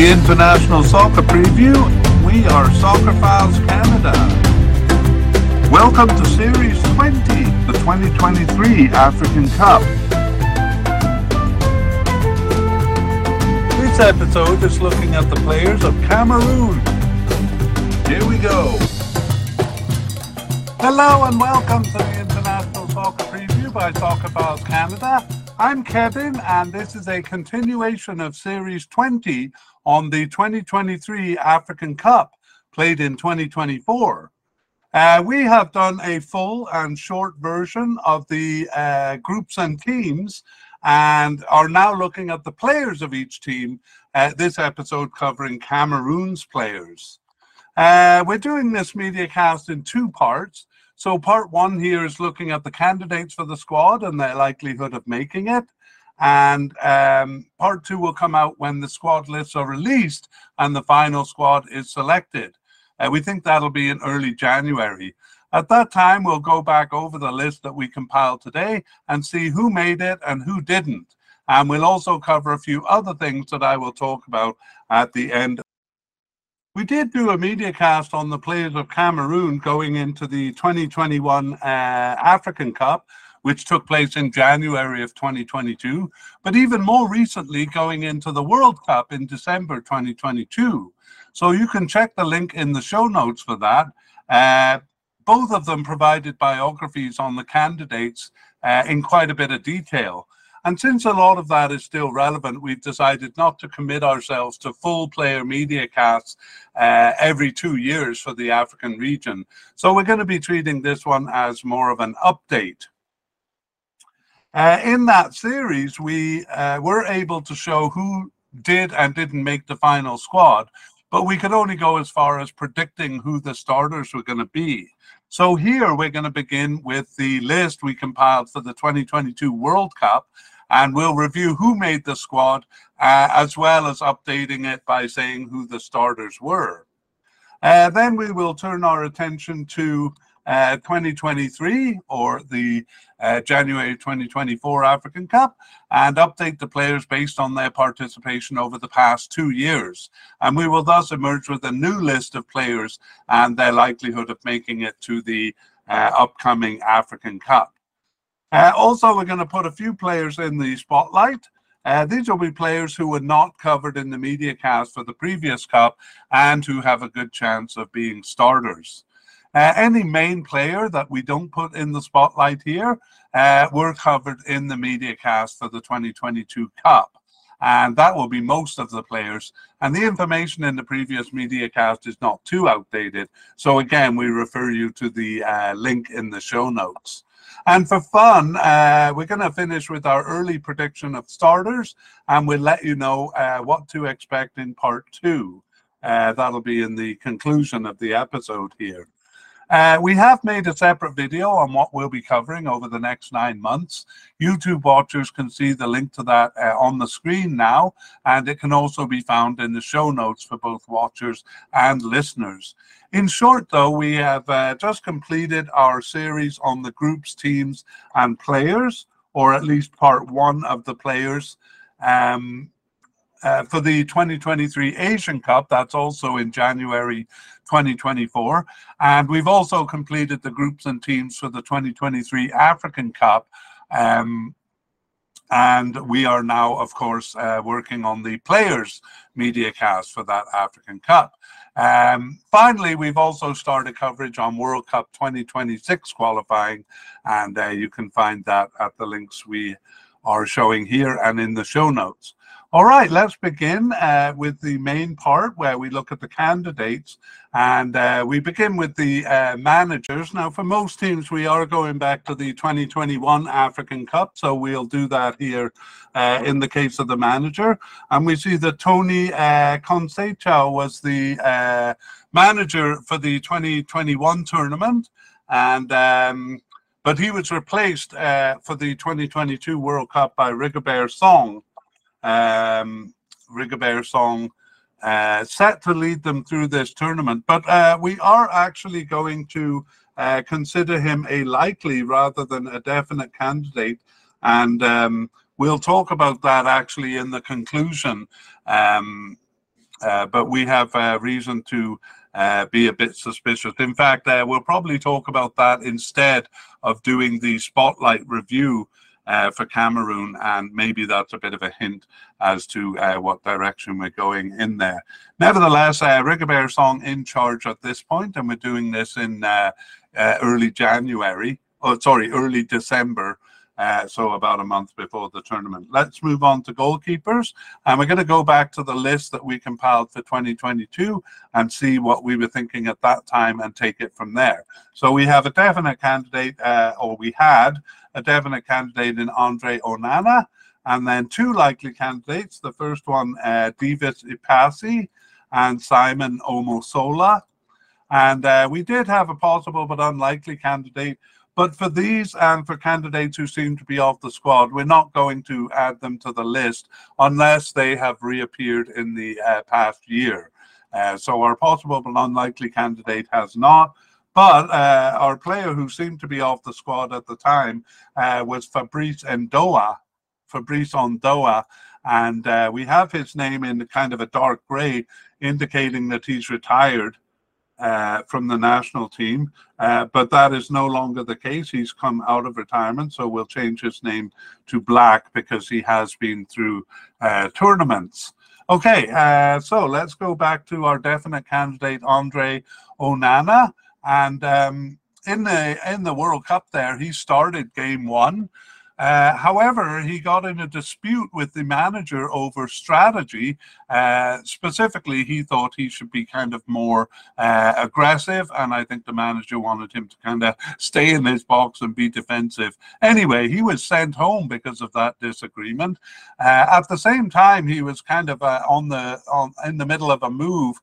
the International Soccer Preview. We are Soccerphiles Canada. Welcome to Series 20, the 2023 African Cup. This episode is looking at the players of Cameroon. Here we go. Hello and welcome to the International Soccer Preview by Soccerphiles Canada. I'm Kevin, and this is a continuation of Series 20 on the 2023 African Cup, played in 2024. Uh, we have done a full and short version of the uh, groups and teams and are now looking at the players of each team. Uh, this episode covering Cameroon's players. Uh, we're doing this media cast in two parts. So part one here is looking at the candidates for the squad and their likelihood of making it. And um, part two will come out when the squad lists are released and the final squad is selected. Uh, we think that'll be in early January. At that time, we'll go back over the list that we compiled today and see who made it and who didn't. And we'll also cover a few other things that I will talk about at the end we did do a media cast on the players of Cameroon going into the 2021 uh, African Cup, which took place in January of 2022, but even more recently going into the World Cup in December 2022. So you can check the link in the show notes for that. Uh, both of them provided biographies on the candidates uh, in quite a bit of detail. And since a lot of that is still relevant, we've decided not to commit ourselves to full player media casts uh, every two years for the African region. So we're going to be treating this one as more of an update. Uh, in that series, we uh, were able to show who did and didn't make the final squad, but we could only go as far as predicting who the starters were going to be. So here we're going to begin with the list we compiled for the 2022 World Cup and we'll review who made the squad uh, as well as updating it by saying who the starters were. Uh, then we will turn our attention to uh, 2023 or the uh, January 2024 African Cup and update the players based on their participation over the past two years. And we will thus emerge with a new list of players and their likelihood of making it to the uh, upcoming African Cup. Uh, also, we're going to put a few players in the spotlight. Uh, these will be players who were not covered in the media cast for the previous cup and who have a good chance of being starters. Uh, any main player that we don't put in the spotlight here uh, were covered in the media cast for the 2022 Cup. And that will be most of the players. And the information in the previous media cast is not too outdated. So, again, we refer you to the uh, link in the show notes. And for fun, uh, we're going to finish with our early prediction of starters, and we'll let you know uh, what to expect in part two. Uh, that'll be in the conclusion of the episode here. Uh, we have made a separate video on what we'll be covering over the next nine months. YouTube watchers can see the link to that uh, on the screen now, and it can also be found in the show notes for both watchers and listeners. In short, though, we have uh, just completed our series on the groups, teams, and players, or at least part one of the players. Um, uh, for the 2023 Asian Cup. That's also in January 2024. And we've also completed the groups and teams for the 2023 African Cup. Um, and we are now, of course, uh, working on the players' media cast for that African Cup. Um, finally, we've also started coverage on World Cup 2026 qualifying, and uh, you can find that at the links we are showing here and in the show notes. All right, let's begin uh, with the main part where we look at the candidates and uh, we begin with the uh, managers. Now, for most teams, we are going back to the 2021 African Cup, so we'll do that here uh, in the case of the manager. And we see that Tony uh, was the uh, manager for the 2021 tournament. And um, but he was replaced uh, for the 2022 World Cup by Rigobert Song um, Rigobert Song uh, set to lead them through this tournament. But uh, we are actually going to uh, consider him a likely rather than a definite candidate. And um, we'll talk about that actually in the conclusion um, uh, but we have uh, reason to uh, be a bit suspicious. In fact, we'll probably talk about that instead of doing the spotlight review uh, for Cameroon, and maybe that's a bit of a hint as to uh, what direction we're going in there. Nevertheless, uh, Rigobert song in charge at this point, and we're doing this in uh, uh, early January. Oh, sorry, early December uh, so about a month before the tournament. Let's move on to goalkeepers. And we're going to go back to the list that we compiled for 2022 and see what we were thinking at that time and take it from there. So we have a definite candidate, uh, or we had a definite candidate in Andre Onana, and then two likely candidates. The first one, uh, Davis Epassy and Simon Omossola. And uh, we did have a possible but unlikely candidate but for these and for candidates who seem to be off the squad, we're not going to add them to the list unless they have reappeared in the uh, past year. Uh, so our possible but unlikely candidate has not. But uh, our player who seemed to be off the squad at the time uh, was Fabrice Ndoa, Fabrice Ondoa, and uh, we have his name in kind of a dark grey, indicating that he's retired uh, from the national team, uh, but that is no longer the case. He's come out of retirement, so we'll change his name to Black because he has been through uh, tournaments. Okay, uh, so let's go back to our definite candidate, Andre Onana, and um, in the in the World Cup there, he started game one. Uh, however, he got in a dispute with the manager over strategy. Uh, specifically, he thought he should be kind of more uh, aggressive, and I think the manager wanted him to kind of stay in his box and be defensive. Anyway, he was sent home because of that disagreement. Uh, at the same time, he was kind of uh, on the on in the middle of a move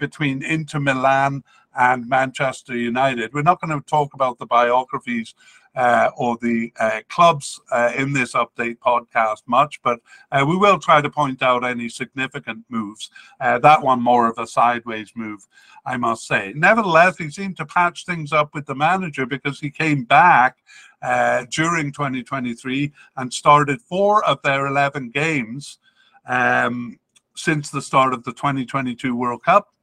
between Inter Milan and Manchester United. We're not going to talk about the biographies uh, or the uh, clubs uh, in this update podcast much, but uh, we will try to point out any significant moves. Uh, that one more of a sideways move, I must say. Nevertheless, he seemed to patch things up with the manager because he came back during 2023 and started four of their 11 games um, since the start of the 2022 World Cup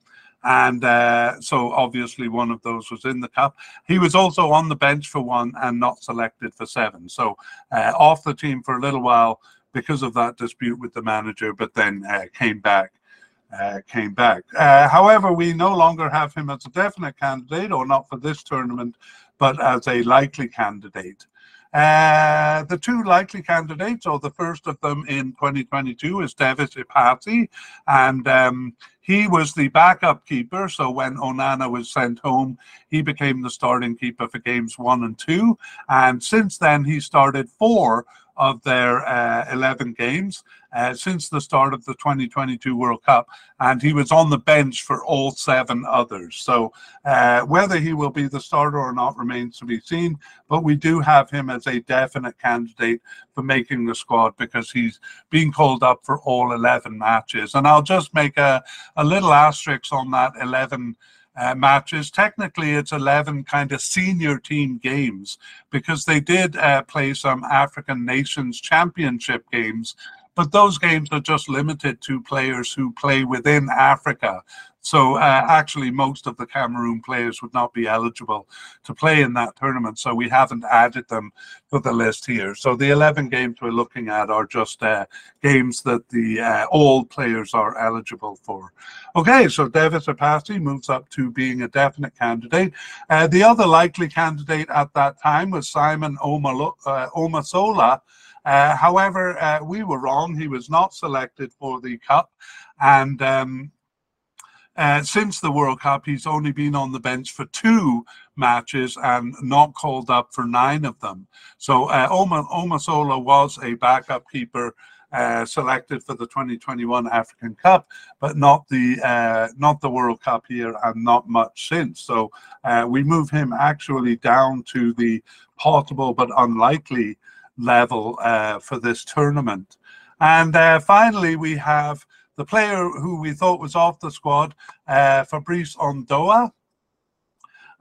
and uh, so obviously one of those was in the cup. He was also on the bench for one and not selected for seven. So uh, off the team for a little while because of that dispute with the manager, but then uh, came back. Uh, came back. Uh, however, we no longer have him as a definite candidate, or not for this tournament, but as a likely candidate. Uh, the two likely candidates, or the first of them in 2022, is Davis Epassy, and um, he was the backup keeper. So when Onana was sent home, he became the starting keeper for games one and two. And since then, he started four of their uh, 11 games uh, since the start of the 2022 World Cup, and he was on the bench for all seven others. So uh, whether he will be the starter or not remains to be seen, but we do have him as a definite candidate for making the squad because he's being called up for all 11 matches. And I'll just make a, a little asterisk on that 11 uh, matches. Technically, it's 11 kind of senior team games because they did uh, play some African Nations Championship games but those games are just limited to players who play within Africa. So uh, actually, most of the Cameroon players would not be eligible to play in that tournament. So we haven't added them to the list here. So the 11 games we're looking at are just uh, games that the uh, all players are eligible for. Okay, so Davis Epassy moves up to being a definite candidate. Uh, the other likely candidate at that time was Simon Omalo, uh, Omossola. Uh, however, uh, we were wrong. He was not selected for the Cup. And um, uh, since the World Cup, he's only been on the bench for two matches and not called up for nine of them. So uh, Oma, Omossola was a backup keeper uh, selected for the 2021 African Cup, but not the uh, not the World Cup here, and not much since. So uh, we move him actually down to the possible but unlikely level uh, for this tournament. And uh, finally, we have the player who we thought was off the squad, uh, Fabrice Ondoa.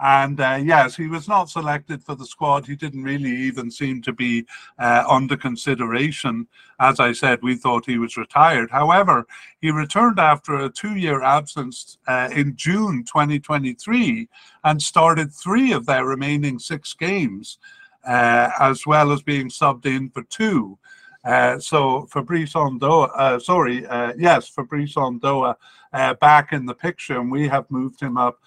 And uh, yes, he was not selected for the squad. He didn't really even seem to be uh, under consideration. As I said, we thought he was retired. However, he returned after a two year absence uh, in June 2023 and started three of their remaining six games, as well as being subbed in for two. Uh, so Fabrice Ondoa, uh, sorry, uh, yes, Fabrice Ondoa uh, back in the picture, and we have moved him up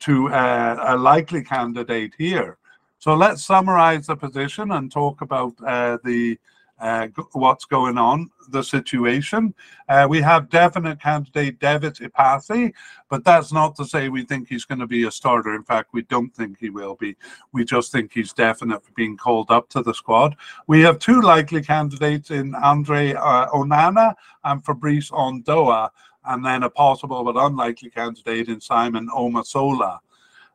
to uh, a likely candidate here. So let's summarize the position and talk about uh, the uh, what's going on, the situation. Uh, we have definite candidate David Epassy, but that's not to say we think he's going to be a starter. In fact, we don't think he will be. We just think he's definite for being called up to the squad. We have two likely candidates in Andre uh, Onana and Fabrice Ondoa and then a possible but unlikely candidate in Simon Omossola.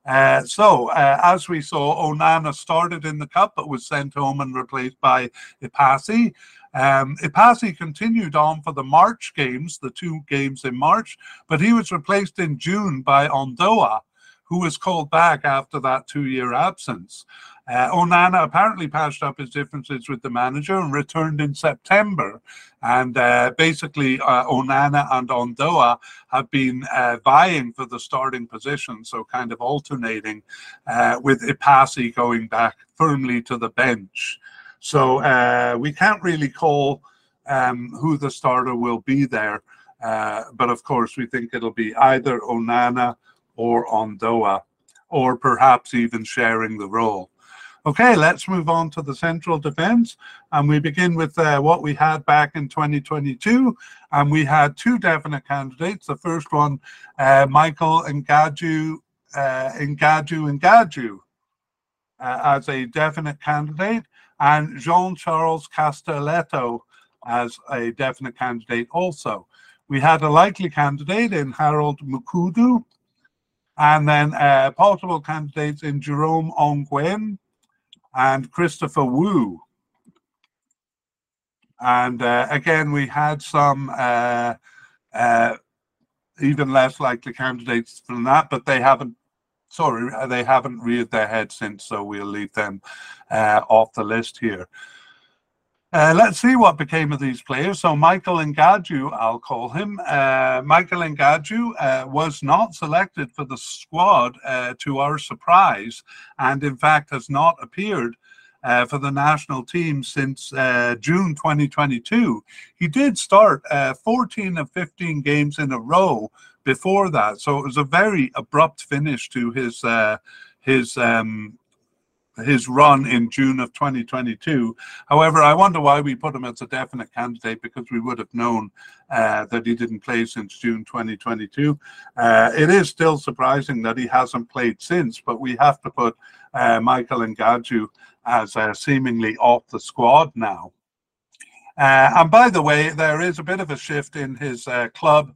So, uh, as we saw, Onana started in the cup but was sent home and replaced by Epassy. Um, Epassy continued on for the March games, the two games in March, but he was replaced in June by Ondoa, who was called back after that two year absence. Uh, Onana apparently patched up his differences with the manager and returned in September. And uh, basically, uh, Onana and Ondoa have been uh, vying for the starting position, so kind of alternating uh, with Epassy going back firmly to the bench. So uh, we can't really call um, who the starter will be there. but of course, we think it'll be either Onana or Ondoa, or perhaps even sharing the role. Okay, let's move on to the central defense. And we begin with uh, what we had back in 2022. And we had two definite candidates. The first one, uh, Michael Ngaju, uh, Ngaju Ngaju uh, as a definite candidate, and Jean-Charles Castelletto as a definite candidate also. We had a likely candidate in Harold Mukudu, and then uh, possible candidates in Jerome Onguéné, and Christopher Wooh. And uh, again, we had some uh, uh, even less likely candidates than that, but they haven't. Sorry, they haven't reared their head since, so we'll leave them uh, off the list here. Uh, let's see what became of these players. So Michael Ngaju, I'll call him. Uh, Michael Ngaju uh, was not selected for the squad uh, to our surprise, and in fact has not appeared uh, for the national team since uh, June 2022. He did start 14 of 15 games in a row before that, so it was a very abrupt finish to his his um, his run in June of 2022. However, I wonder why we put him as a definite candidate because we would have known uh, that he didn't play since June 2022. Uh, it is still surprising that he hasn't played since, but we have to put uh, Michael Ngaju as uh, seemingly off the squad now. Uh, and by the way, there is a bit of a shift in his uh, club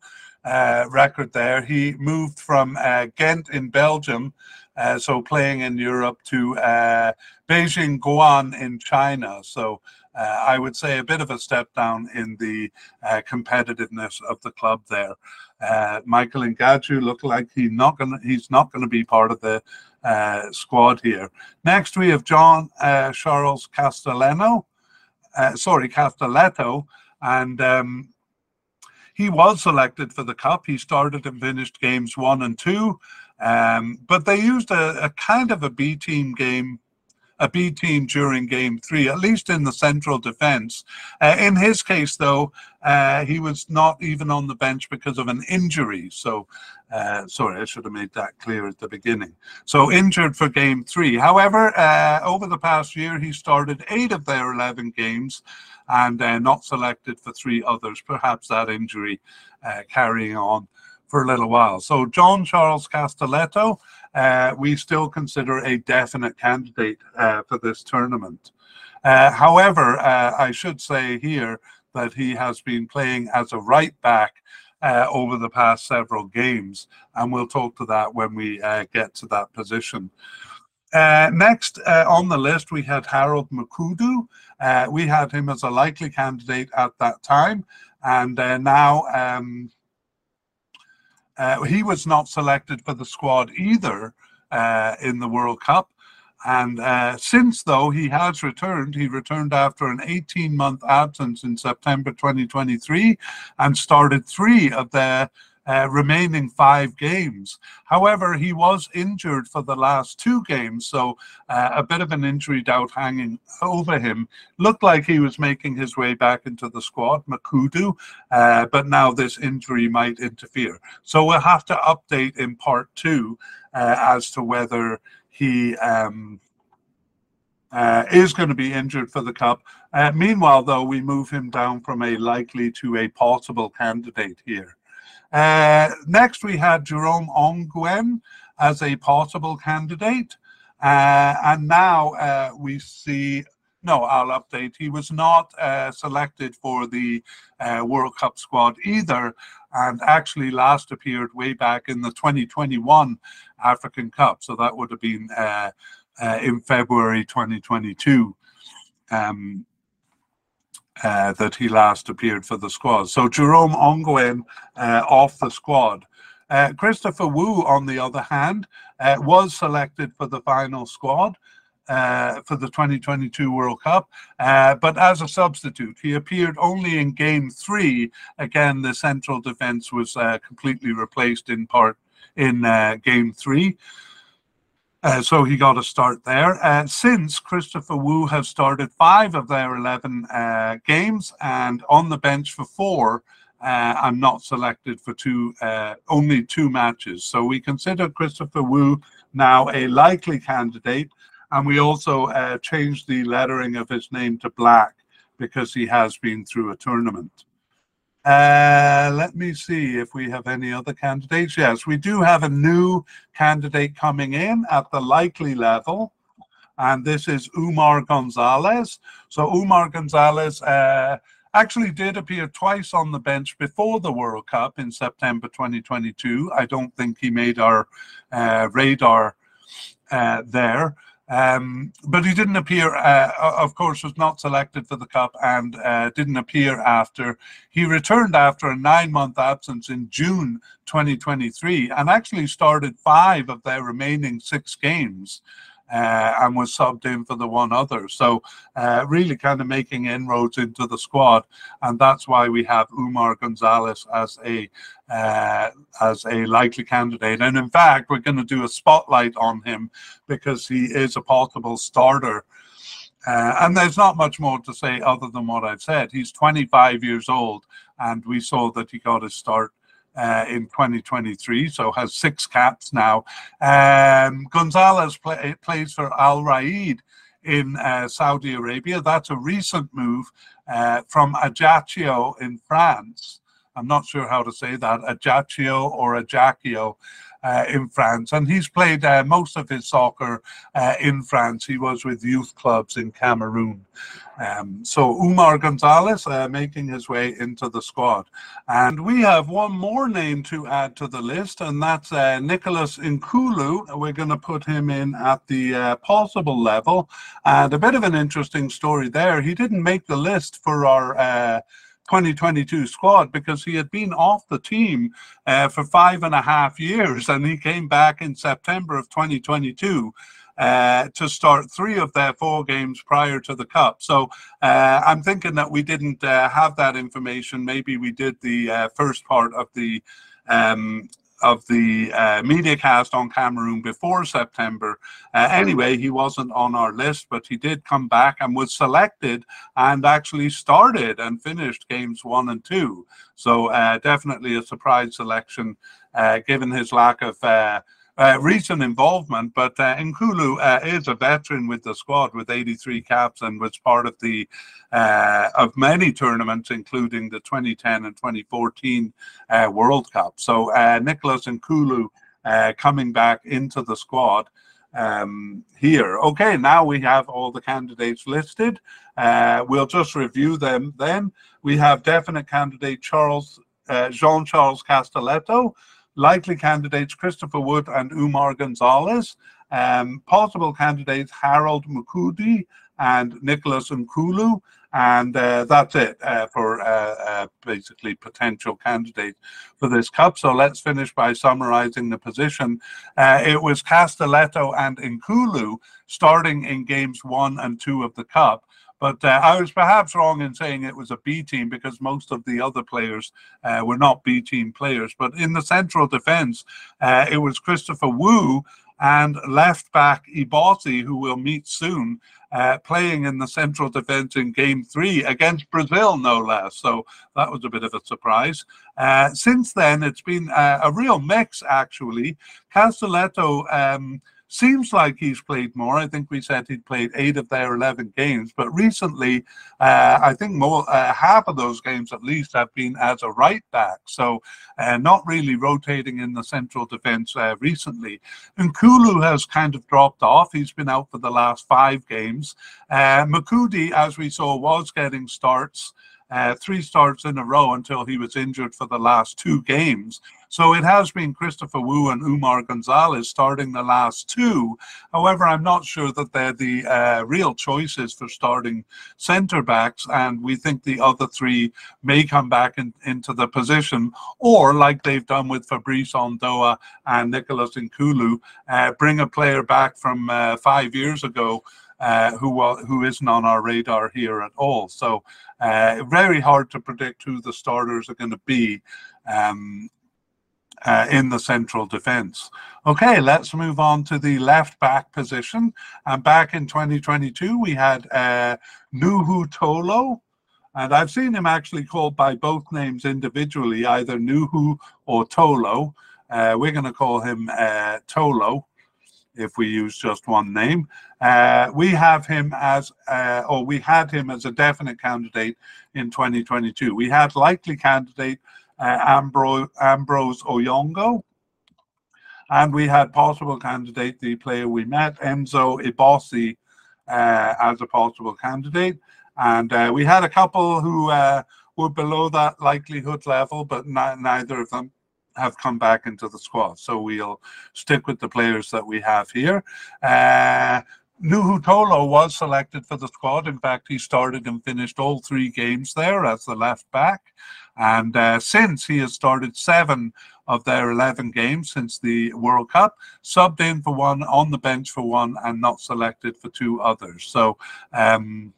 record there. He moved from Ghent in Belgium uh, so playing in Europe to uh, Beijing Guoan in China. So uh, I would say a bit of a step down in the uh, competitiveness of the club there. Uh, Michael Ngaju look like he not gonna, he's not going to be part of the uh, squad here. Next, we have John Charles Castellano, sorry, Castelletto, and um, he was selected for the cup. He started and finished games one and two. Um, but they used a, a, kind of a B team game, a B team during game three, at least in the central defense. Uh, in his case, though, uh, he was not even on the bench because of an injury. So, uh, sorry, I should have made that clear at the beginning. So, injured for game three. However, uh, over the past year, he started eight of their 11 games and uh, not selected for three others, perhaps that injury uh, carrying on for a little while. So John Charles Castelletto, uh, we still consider a definite candidate uh, for this tournament. Uh, however, uh, I should say here that he has been playing as a right back uh, over the past several games, and we'll talk to that when we uh, get to that position. next on the list, we had Harold Mukudu. we had him as a likely candidate at that time, and now um, uh, he was not selected for the squad either uh, in the World Cup. And uh, since, though, he has returned, he returned after an 18 month absence in September 2023 and started three of the uh, remaining five games. However, he was injured for the last two games, so uh, a bit of an injury doubt hanging over him. Looked like he was making his way back into the squad, Makudu, uh, but now this injury might interfere. So we'll have to update in part two uh, as to whether he. Um, uh, is going to be injured for the cup. Uh, meanwhile, though, we move him down from a likely to a possible candidate here. Uh, next, we had Jerome Onguéné as a possible candidate. Uh, and now uh, we see, no, I'll update. He was not uh, selected for the uh, World Cup squad either, and actually last appeared way back in the 2021 African Cup. So that would have been uh, in February 2022. Um, uh, that he last appeared for the squad. So Jerome Onguéné uh, off the squad. Uh, Christopher Wooh, on the other hand, uh, was selected for the final squad uh, for the 2022 World Cup, uh, but as a substitute. He appeared only in game three. Again, the central defense was completely replaced in part in game three. Uh, so he got a start there. Uh, since Christopher Wooh has started five of their 11 uh, games and on the bench for four, uh, I'm not selected for two, uh, only two matches. So we consider Christopher Wooh now a likely candidate. And we also uh, changed the lettering of his name to black because he has been through a tournament. Uh, let me see if we have any other candidates. Yes, we do have a new candidate coming in at the likely level, and this is Oumar Gonzalez. So Oumar Gonzalez uh, actually did appear twice on the bench before the World Cup in September 2022. I don't think he made our uh, radar uh, there. Um, but he didn't appear, uh, of course, was not selected for the Cup and uh, didn't appear after. He returned after a nine month absence in June 2023 and actually started five of their remaining six games uh, and was subbed in for the one other. So uh, really kind of making inroads into the squad, and that's why we have Oumar Gonzalez as a uh, as a likely candidate. And in fact, we're going to do a spotlight on him because he is a possible starter. Uh, and there's not much more to say other than what I've said. He's 25 years old, and we saw that he got his start uh, in 2023, so has six caps now. Um, Gonzalez play, plays for Al Raed in uh, Saudi Arabia. That's a recent move uh, from Ajaccio in France. I'm not sure how to say that, Ajaccio or Ajaccio uh, in France. And he's played uh, most of his soccer uh, in France. He was with youth clubs in Cameroon. Um, so Oumar Gonzalez uh, making his way into the squad. And we have one more name to add to the list, and that's uh, Nicholas Nkoulou. We're going to put him in at the uh, possible level. And a bit of an interesting story there. He didn't make the list for our 2022 squad because he had been off the team uh, for five and a half years and he came back in September of 2022 uh, to start three of their four games prior to the cup. So uh, I'm thinking that we didn't uh, have that information. Maybe we did the uh, first part of the um, of the uh, media cast on Cameroon before September. Uh, anyway, he wasn't on our list, but he did come back and was selected and actually started and finished games one and two. So uh, definitely a surprise selection, uh, given his lack of uh, uh, recent involvement, but uh, Nkoulou uh, is a veteran with the squad with 83 caps and was part of the uh, of many tournaments, including the 2010 and 2014 uh, World Cup. So uh, Nicholas Nkoulou coming back into the squad um, here. Okay, now we have all the candidates listed. we'll just review them then. We have definite candidate Charles Jean-Charles Castelletto, likely candidates Christopher Wooh and Umar Gonzalez, um, possible candidates Harold Moukoudi and Nicholas Nkoulou. And uh, that's it uh, for uh, uh, basically potential candidate for this cup. So let's finish by summarizing the position. Uh, it was Castelletto and Nkoulou starting in games one and two of the cup. But uh, I was perhaps wrong in saying it was a B team because most of the other players uh, were not B team players. But in the central defense, uh, it was Christopher Wooh and left back Ebosse, who we'll meet soon, uh, playing in the central defense in game three against Brazil, no less. So that was a bit of a surprise. Uh, since then, it's been uh, a real mix, actually. Castelletto. Um, seems like he's played more. I think we said he'd played eight of their 11 games, but recently, uh, I think more uh, half of those games at least have been as a right back. So, uh, not really rotating in the central defense uh, recently. Nkoulou has kind of dropped off. He's been out for the last five games. Uh, Moukoudi, as we saw, was getting starts uh, three starts in a row until he was injured for the last two games. So it has been Christopher Wooh and Oumar Gonzalez starting the last two. However, I'm not sure that they're the uh, real choices for starting centre backs, and we think the other three may come back in, into the position, or like they've done with Fabrice Ondoa and Nicholas Nkoulou, uh, bring a player back from uh, five years ago uh, who who isn't on our radar here at all. So uh, very hard to predict who the starters are going to be. Um, uh, in the central defense. Okay, let's move on to the left back position. And back in 2022, we had uh, Nouhou Tolo. And I've seen him actually called by both names individually, either Nouhou or Tolo. Uh, we're going to call him uh, Tolo if we use just one name. Uh, we have him as, uh, or we had him as a definite candidate in 2022. We had likely candidate uh, Ambrose, Ambrose Oyongo, and we had possible candidate, the player we met, Enzo Ebosse, uh, as a possible candidate. And uh, we had a couple who uh, were below that likelihood level, but neither of them have come back into the squad. So we'll stick with the players that we have here. Uh, Nouhou Tolo was selected for the squad. In fact, he started and finished all three games there as the left back. And uh, since he has started seven of their 11 games since the World Cup, subbed in for one, on the bench for one, and not selected for two others. So um,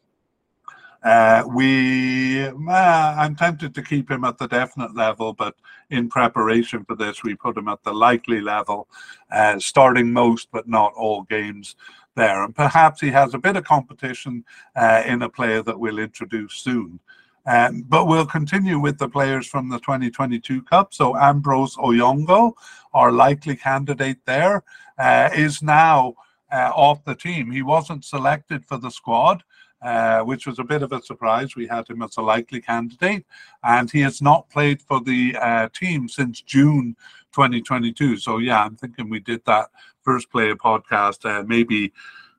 uh, we, uh, I'm tempted to keep him at the definite level, but in preparation for this, we put him at the likely level, uh, starting most but not all games there. And perhaps he has a bit of competition uh, in a player that we'll introduce soon. Um, but we'll continue with the players from the 2022 Cup. So Ambrose Oyongo, our likely candidate there, uh, is now uh, off the team. He wasn't selected for the squad. Uh, which was a bit of a surprise. We had him as a likely candidate, and he has not played for the uh, team since June 2022. So, yeah, I'm thinking we did that first player podcast uh, maybe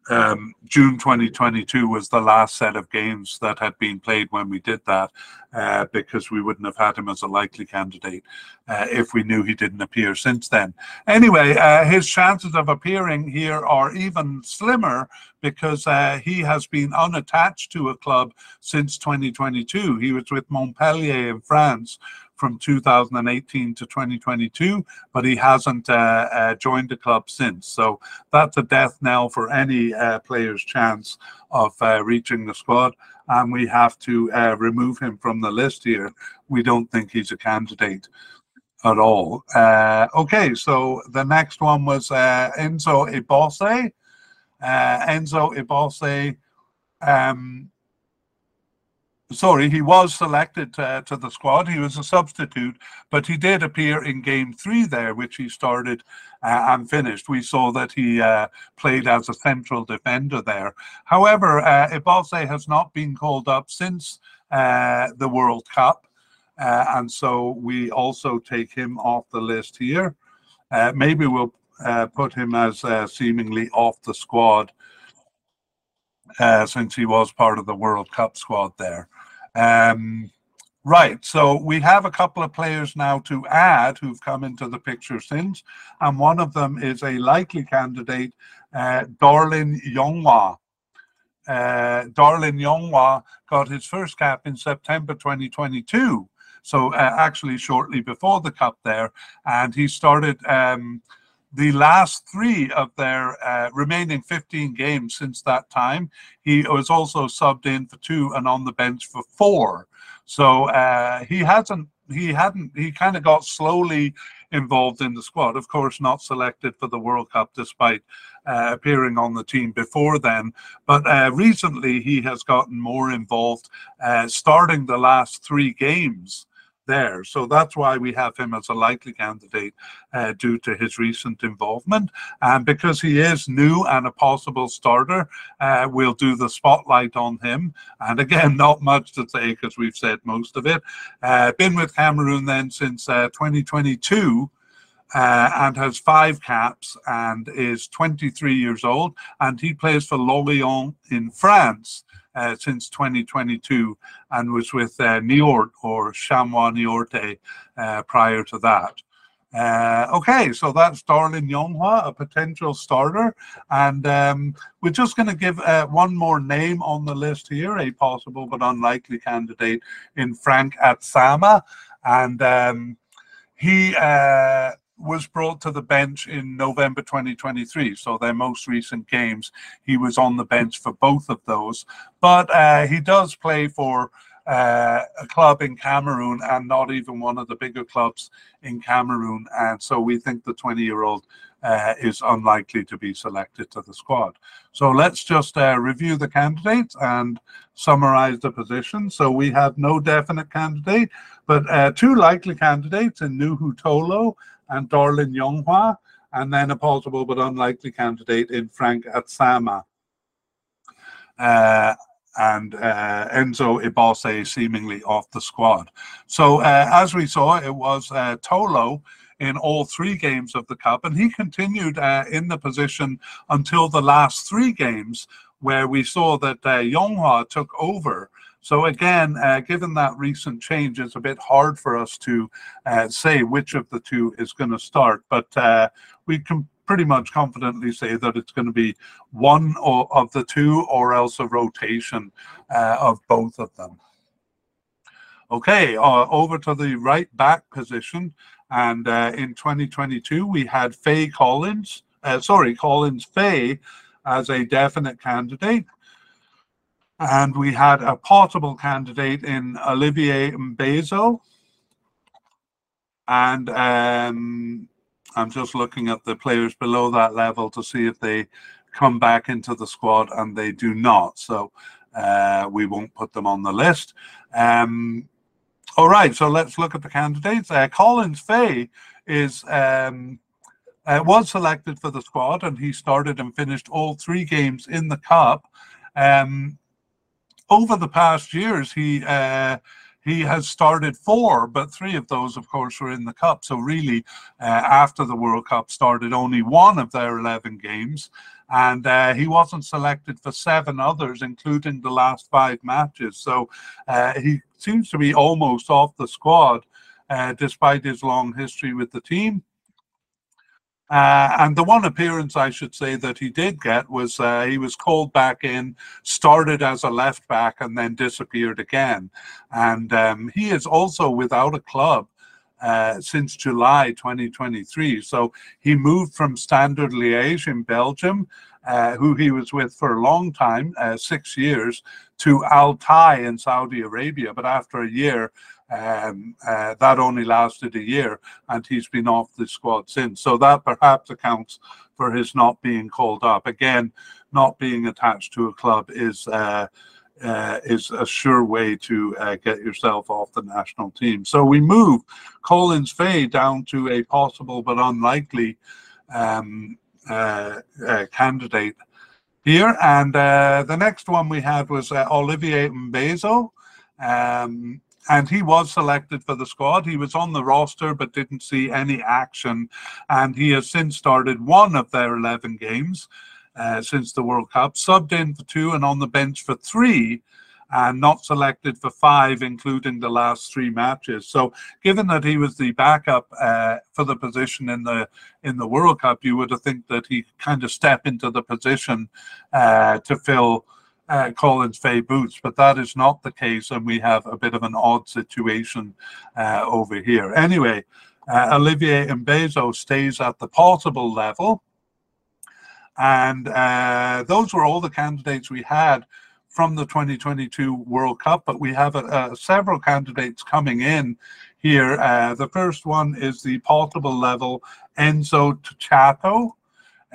um, June 2022 was the last set of games that had been played when we did that, uh, because we wouldn't have had him as a likely candidate uh, if we knew he didn't appear since then. Anyway, uh, his chances of appearing here are even slimmer because uh, he has been unattached to a club since 2022. He was with Montpellier in France from 2018 to 2022, but he hasn't uh, uh, joined the club since. So that's a death knell for any uh, player's chance of uh, reaching the squad. And we have to uh, remove him from the list here. We don't think he's a candidate at all. Uh, okay, so the next one was Enzo Ebosse. Enzo Ebosse. Um, sorry, he was selected uh, to the squad. He was a substitute, but he did appear in game three there, which he started uh, and finished. We saw that he uh, played as a central defender there. However, uh, has not been called up since uh, the World Cup, uh, and so we also take him off the list here. Uh, maybe we'll put him as seemingly off the squad. since he was part of the World Cup squad there. Um, right, so we have a couple of players now to add who've come into the picture since, and one of them is a likely candidate, uh, Darlin Yongwa. uh, Darlin Yongwa got his first cap in September 2022. So uh, actually shortly before the cup there, and he started um, the last three of their uh, remaining 15 games since that time. He was also subbed in for two and on the bench for four. So uh, he hasn't, he hadn't, he kind of got slowly involved in the squad. Of course, not selected for the World Cup despite uh, appearing on the team before then. But uh, recently, he has gotten more involved, uh, starting the last three games there. So that's why we have him as a likely candidate uh, due to his recent involvement. And because he is new and a possible starter, uh, we'll do the spotlight on him. And again, not much to say because we've said most of it. Uh, been with Cameroon then since uh, 2022. Uh, and has five caps and is 23 years old. And he plays for Lorient in France uh, since 2022 and was with uh, Niort or Chamois Niortais uh, prior to that. Uh, okay, so that's Darlin Yongwa, a potential starter. And um, we're just going to give uh, one more name on the list here, a possible but unlikely candidate in Frank Atsama. And um, he uh, was brought to the bench in November 2023. So their most recent games, he was on the bench for both of those. But uh, he does play for uh, a club in Cameroon and not even one of the bigger clubs in Cameroon. And so we think the 20 year old uh, is unlikely to be selected to the squad. So let's just uh, review the candidates and summarize the position. So we have no definite candidate, but uh, two likely candidates in Nouhou Tolo and Darlin Yongwa, and then a possible but unlikely candidate in Frank Atsama. Uh, and uh, Enzo Ebosse seemingly off the squad. So uh, as we saw, it was uh, Tolo in all three games of the cup, and he continued uh, in the position until the last three games, where we saw that uh, Yongwa took over so again, uh, given that recent change, it's a bit hard for us to uh, say which of the two is going to start, but uh, we can pretty much confidently say that it's going to be one or, of the two or else a rotation uh, of both of them. Okay, uh, over to the right back position. And uh, in 2022, we had Faye Collins, sorry, Collins Faye as a definite candidate and we had a possible candidate in Olivier Mbaizo. And um, I'm just looking at the players below that level to see if they come back into the squad, and they do not. So uh, we won't put them on the list. Um, all right, so let's look at the candidates. Uh, Collins Fay is um, uh, was selected for the squad, and he started and finished all three games in the cup. Um, over the past years, he uh, he has started four, but three of those, of course, were in the cup. So really, uh, after the World Cup started, only one of their eleven games, and uh, he wasn't selected for seven others, including the last five matches. So uh, he seems to be almost off the squad, uh, despite his long history with the team. Uh, and the one appearance I should say that he did get was uh, he was called back in, started as a left back, and then disappeared again. And um, he is also without a club uh, since July 2023. So he moved from Standard Liège in Belgium, uh, who he was with for a long time, uh, six years, to Al Tai in Saudi Arabia. But after a year, um, uh, that only lasted a year, and he's been off the squad since. So that perhaps accounts for his not being called up. Again, not being attached to a club is uh, uh, is a sure way to uh, get yourself off the national team. So we move Collins Fay down to a possible but unlikely um, uh, uh, candidate here. And the next one we had was Olivier Mbaizo. Um, and he was selected for the squad. He was on the roster but didn't see any action, and he has since started one of their 11 games uh, since the World Cup, subbed in for two and on the bench for three, and not selected for five, including the last three matches. So, given that he was the backup uh, for the position in the in the World Cup, you would have think that he kind of step into the position uh, to fill uh, Fay boots, but that is not the case, and we have a bit of an odd situation uh, over here. Anyway, uh, Olivier Mbaizo stays at the portable level, and uh, those were all the candidates we had from the 2022 World Cup, but we have uh, several candidates coming in here. Uh, the first one is the portable level Enzo Tchato.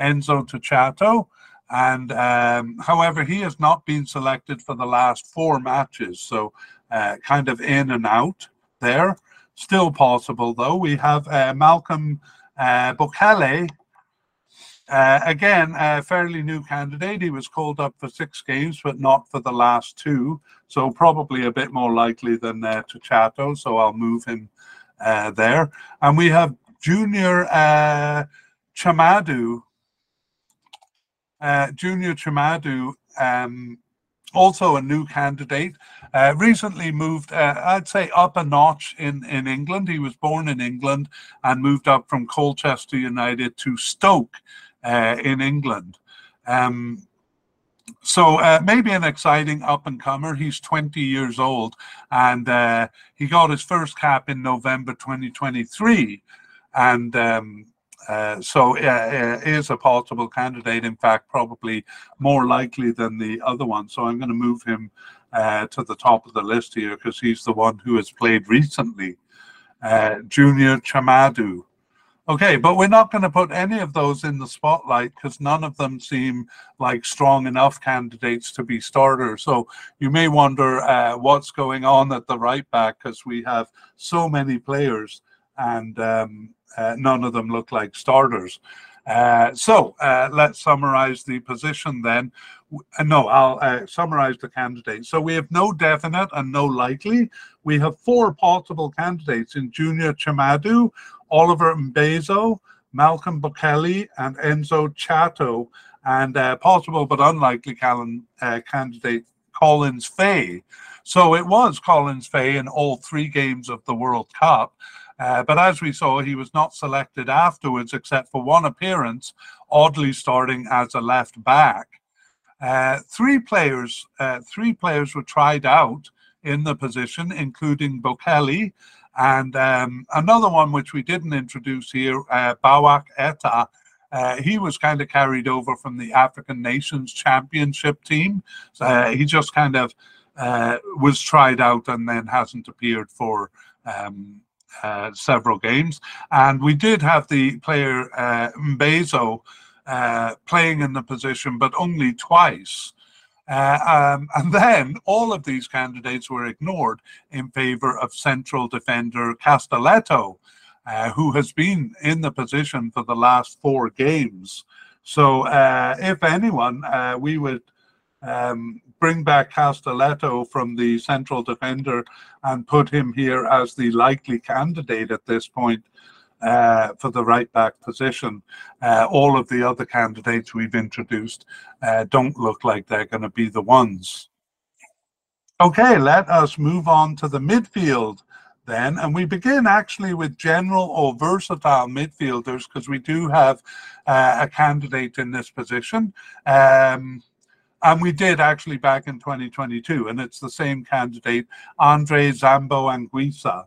Enzo Tchato. And um, however, he has not been selected for the last four matches, so uh, kind of in and out there. Still possible though. We have uh, Malcolm uh, uh, again, a fairly new candidate. He was called up for six games, but not for the last two. So probably a bit more likely than uh, Tchato. So I'll move him uh, there. And we have Junior uh, Tchamadeu. Uh, Junior Tchamadeu, um, also a new candidate. Uh, recently moved, uh, I'd say, up a notch in, in England. He was born in England and moved up from Colchester United to Stoke uh, in England. Um, so uh, maybe an exciting up and comer. He's 20 years old and uh, he got his first cap in November 2023. And um, uh, so uh, is a possible candidate. In fact, probably more likely than the other one. So I'm going to move him uh, to the top of the list here because he's the one who has played recently. Uh, Junior Tchamadeu. Okay, but we're not going to put any of those in the spotlight because none of them seem like strong enough candidates to be starters. So you may wonder uh, what's going on at the right back because we have so many players and um, none of them look like starters. Uh, so uh, let's summarize the position then. Uh, no, I'll uh, summarize the candidates. So we have no definite and no likely. We have four possible candidates in Junior Tchamadeu, Oliver Mbaizo, Malcolm Bokele, and Enzo Tchato, and uh, possible but unlikely Callan, uh, candidate Collins Fai. So it was Collins Fai in all three games of the World Cup. Uh, but as we saw, he was not selected afterwards, except for one appearance, oddly starting as a left back. Uh, three players, uh, three players were tried out in the position, including Bokele, and um, another one which we didn't introduce here, uh, Bawak Etta, uh, he was kind of carried over from the African Nations Championship team. Uh, he just kind of uh, was tried out and then hasn't appeared for um, uh, several games. And we did have the player uh, Mbaizo uh, playing in the position, but only twice. Uh, um, and then all of these candidates were ignored in favor of central defender Castelletto, uh, who has been in the position for the last four games. So, uh, if anyone, we would um, bring back Castelletto from the central defender and put him here as the likely candidate at this point uh, for the right back position. Uh, all of the other candidates we've introduced uh, don't look like they're going to be the ones. Okay, let us move on to the midfield then. And we begin actually with general or versatile midfielders because we do have uh, a candidate in this position. Um, and we did actually back in 2022, and it's the same candidate, Andre Zambo Anguissa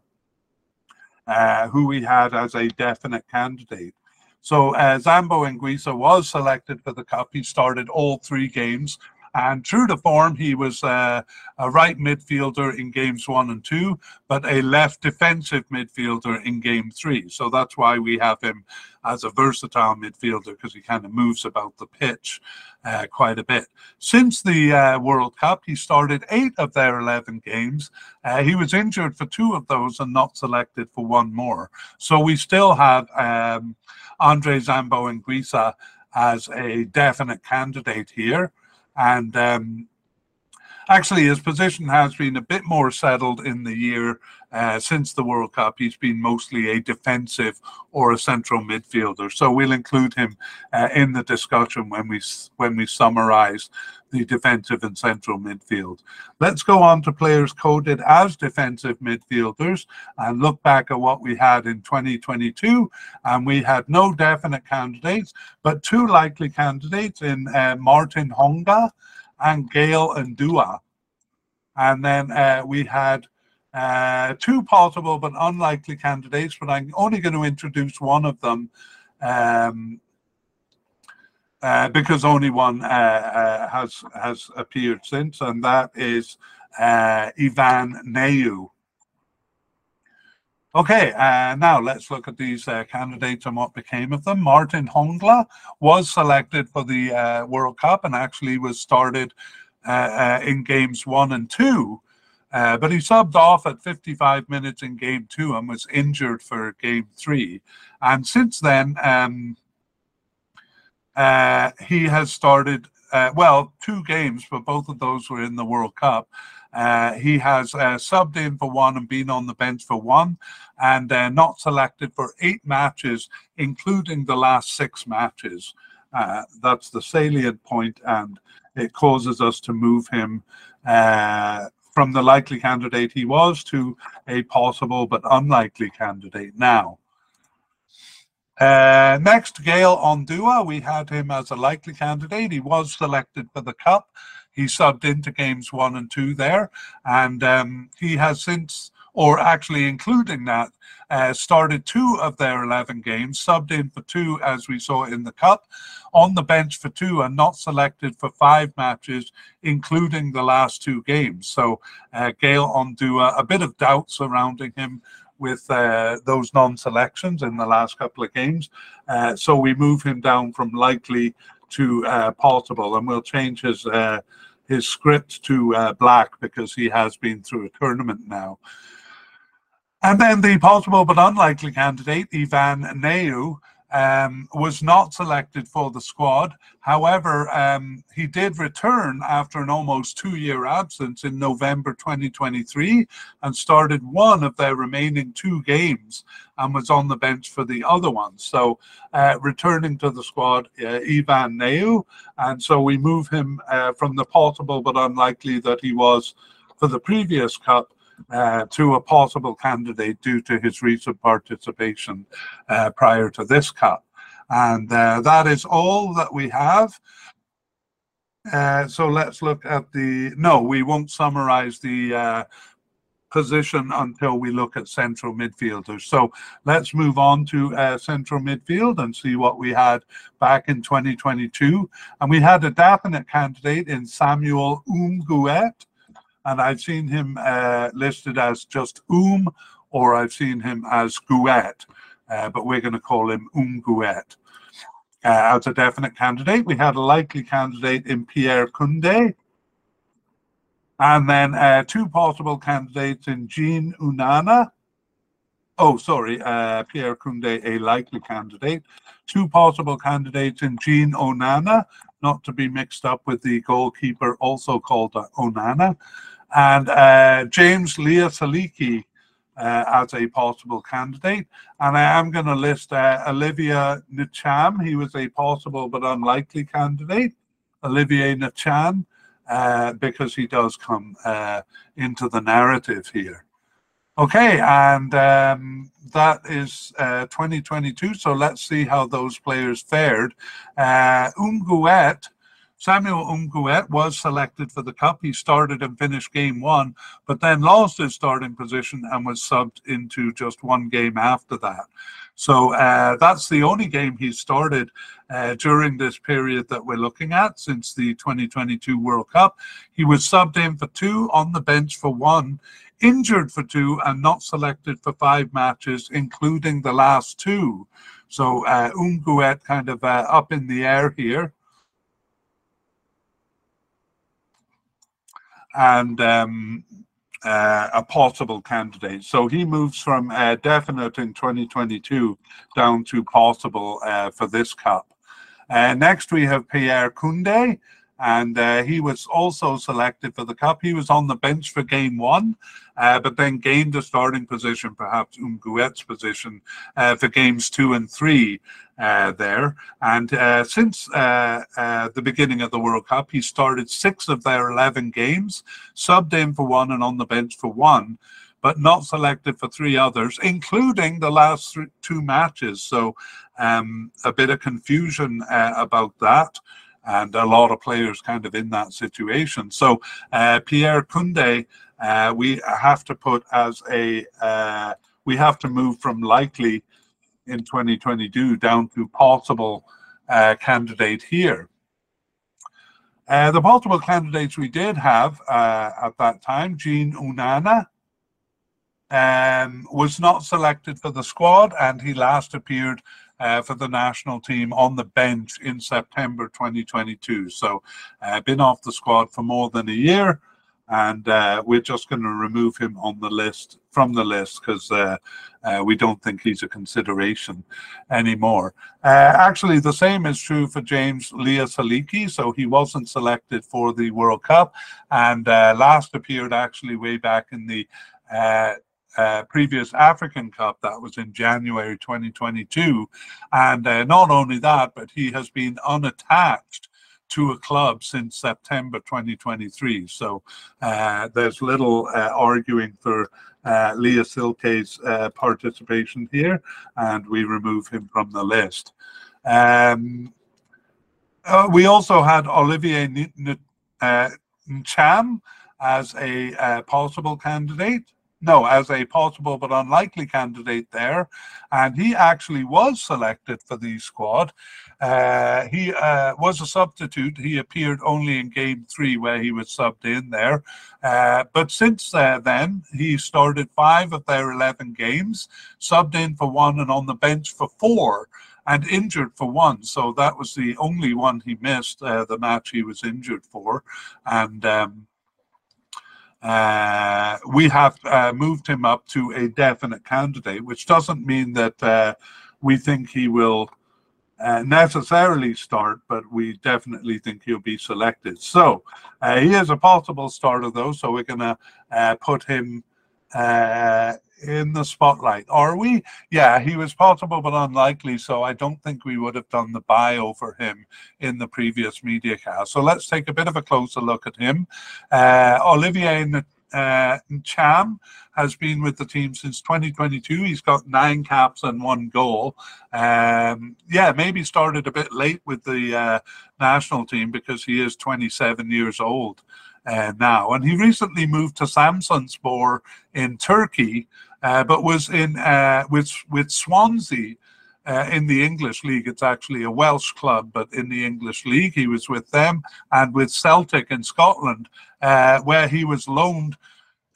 uh, who we had as a definite candidate. So uh, Zambo Anguissa was selected for the Cup. He started all three games. And true to form, he was uh, a right midfielder in games one and two, but a left defensive midfielder in game three. So that's why we have him as a versatile midfielder because he kind of moves about the pitch uh, quite a bit. Since the uh, World Cup, he started eight of their 11 games. Uh, he was injured for two of those and not selected for one more. So we still have um, Andre Zambo Anguissa as a definite candidate here. And um, actually, his position has been a bit more settled in the year uh, since the World Cup. He's been mostly a defensive or a central midfielder. So we'll include him uh, in the discussion when we when we summarise the defensive and central midfield. Let's go on to players coded as defensive midfielders and look back at what we had in 2022. And we had no definite candidates, but two likely candidates in uh, Martin Hongla and Gael Ondoua. And then uh, we had uh, two possible but unlikely candidates, but I'm only going to introduce one of them um, uh, because only one uh, uh, has has appeared since, and that is Ivan Neyou. Okay, uh, now let's look at these uh, candidates and what became of them. Martin Hongla was selected for the uh, World Cup and actually was started in games one and two, but he subbed off at 55 minutes in game two and was injured for game three. And since then, um, he has started, well, two games, but both of those were in the World Cup. Uh, he has uh, subbed in for one and been on the bench for one, and uh, not selected for eight matches, including the last six matches. Uh, that's the salient point, and it causes us to move him uh, from the likely candidate he was to a possible but unlikely candidate now. Uh, next, Gael Ondoua. We had him as a likely candidate. He was selected for the Cup. He subbed into games one and two there, and um, he has since, or actually including that, uh, started two of their 11 games, subbed in for two, as we saw in the Cup, on the bench for two, and not selected for five matches, including the last two games. So, uh, Gael Ondoua, a bit of doubt surrounding him with uh, those non-selections in the last couple of games. Uh, so we move him down from likely to uh, and we'll change his uh, his script to uh, black because he has been through a tournament now. And then the possible but unlikely candidate, Ivan Neyou, um, was not selected for the squad. However, um, he did return after an almost two year absence in November 2023 and started one of their remaining two games and was on the bench for the other one. So, uh, returning to the squad, uh, Ivan Neyou. And so we move him uh, from the possible but unlikely that he was for the previous cup uh, to a possible candidate due to his recent participation uh, prior to this cut. And uh, that is all that we have. Uh, so let's look at the, no, we won't summarize the uh, position until we look at central midfielders. So let's move on to uh, central midfield and see what we had back in 2022. And we had a definite candidate in Samuel Oum Gouet and I've seen him uh, listed as just Um, or I've seen him as Guet, uh, but we're going to call him Um Guet. Uh, as a definite candidate, we had a likely candidate in Pierre Kunde, and then uh, two possible candidates in Jean Onana. Oh, sorry, uh, Pierre Kunde, a likely candidate. Two possible candidates in Jean Onana, not to be mixed up with the goalkeeper, also called uh, Onana and uh, James Léa Siliki uh, as a possible candidate. And I am going to list uh, Olivier Ntcham. He was a possible but unlikely candidate. Olivier Ntcham, uh, because he does come uh, into the narrative here. Okay, and um, that is uh, 2022. So let's see how those players fared. Uh, Samuel Oum Gouet was selected for the Cup. He started and finished game one, but then lost his starting position and was subbed into just one game after that. So uh, that's the only game he started uh, during this period that we're looking at since the 2022 World Cup. He was subbed in for two, on the bench for one, injured for two, and not selected for five matches, including the last two. So uh, Oum Gouet kind of uh, up in the air here. and um, uh, a possible candidate. So he moves from uh, definite in 2022 down to possible uh, for this cup. Uh, next, we have Pierre Kunde, and uh, he was also selected for the cup. He was on the bench for game one, uh, but then gained a starting position, perhaps Oum Gouet's position, uh, for games two and three uh, there. And uh, since uh, the beginning of the World Cup, he started six of their 11 games, subbed in for one and on the bench for one but not selected for three others, including the last two matches. So um, a bit of confusion uh, about that. And a lot of players kind of in that situation. So uh, Pierre Kunde, uh, we have to put as a uh, we have to move from likely in 2022 down to possible uh, candidate here. Uh, the possible candidates we did have uh, at that time, Jean Onana, um, was not selected for the squad, and he last appeared uh, for the national team on the bench in September 2022. So, uh, been off the squad for more than a year, and uh, we're just going to remove him on the list from the list because uh, uh, we don't think he's a consideration anymore. Uh, actually, the same is true for James Léa Siliki. So he wasn't selected for the World Cup and last appeared actually way back in the uh, previous African Cup that was in January 2022. And uh, not only that, but he has been unattached to a club since September 2023. So uh, there's little uh, arguing for uh, Léa Siliki's uh, participation here, and we remove him from the list. Um, we also had Olivier Ntcham as a possible candidate no, as a possible but unlikely candidate there. And he actually was selected for the squad. Uh, he uh, was a substitute. He appeared only in game three where he was subbed in there. Uh, but since uh, then, he started five of their 11 games, subbed in for one and on the bench for four and injured for one. So that was the only one he missed, uh, the match he was injured for. And um, we have uh, moved him up to a definite candidate, which doesn't mean that uh, we think he will uh, necessarily start, but we definitely think he'll be selected. So uh, he is a possible starter, though, so we're going to uh, put him in the spotlight. Are we? Yeah, he was possible but unlikely, so I don't think we would have done the bio for him in the previous media cast. So let's take a bit of a closer look at him. Uh, Olivier uh, Ntcham has been with the team since 2022. He's got nine caps and one goal. Um, yeah, maybe started a bit late with the uh, national team because he is 27 years old uh, now. And he recently moved to Samsunspor in Turkey, uh, but was in uh, with with Swansea. Uh, in the English league, it's actually a Welsh club, but in the English league, he was with them and with Celtic in Scotland, uh, where he was loaned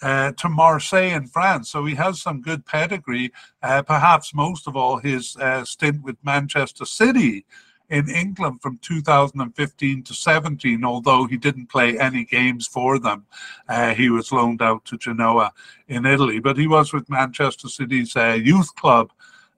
uh, to Marseille in France. So he has some good pedigree. Uh, perhaps most of all, his stint with Manchester City in England from 2015 to 17, although he didn't play any games for them. Uh, he was loaned out to Genoa in Italy, but he was with Manchester City's uh, youth club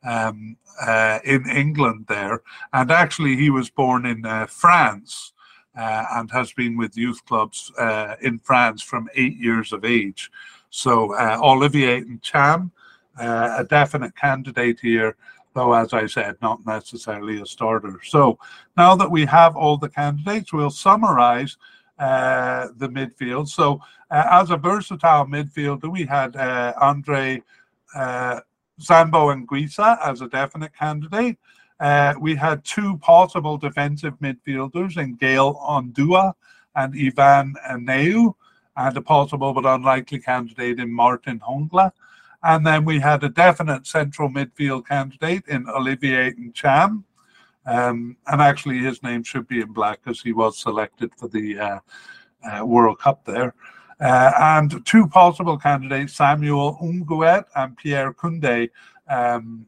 um, uh, in England there. And actually, he was born in uh, France. Uh, and has been with youth clubs uh, in France from eight years of age. So Olivier Ntcham, a definite candidate here though, as I said, not necessarily a starter. So now that we have all the candidates, we'll summarize uh, the midfield. So uh, as a versatile midfielder, we had uh, Andre uh, Zambo Guisa as a definite candidate. Uh, we had two possible defensive midfielders in Gael Ondoua and Ivan Neyou, and a possible but unlikely candidate in Martin Hongla. And then we had a definite central midfield candidate in Olivier Ntcham. Um, and actually, his name should be in black because he was selected for the uh, uh, World Cup there. Uh, and two possible candidates, Samuel Oum Gouet and Pierre Kunde, um,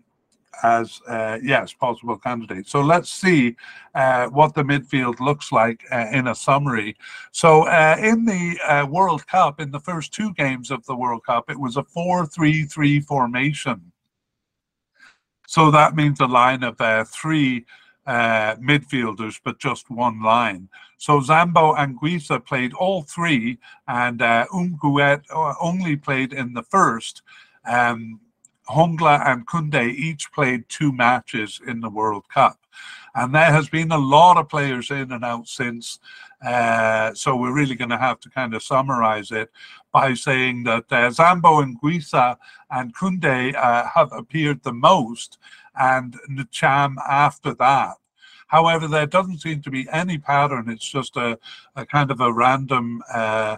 as uh, yes possible candidates. So let's see uh, what the midfield looks like uh, in a summary. So uh, in the uh, World Cup, in the first two games of the World Cup, it was a 4-3-3 formation. So that means a line of uh, three midfielders, but just one line. So Zambo Anguissa played all three, and uh, Oum Gouet only played in the first. Um, Hongla and Kunde each played two matches in the World Cup. And there has been a lot of players in and out since. Uh, so we're really going to have to kind of summarize it by saying that uh, Zambo Anguissa and Kunde uh, have appeared the most, and Ntcham after that. However, there doesn't seem to be any pattern. It's just a, a kind of a random uh,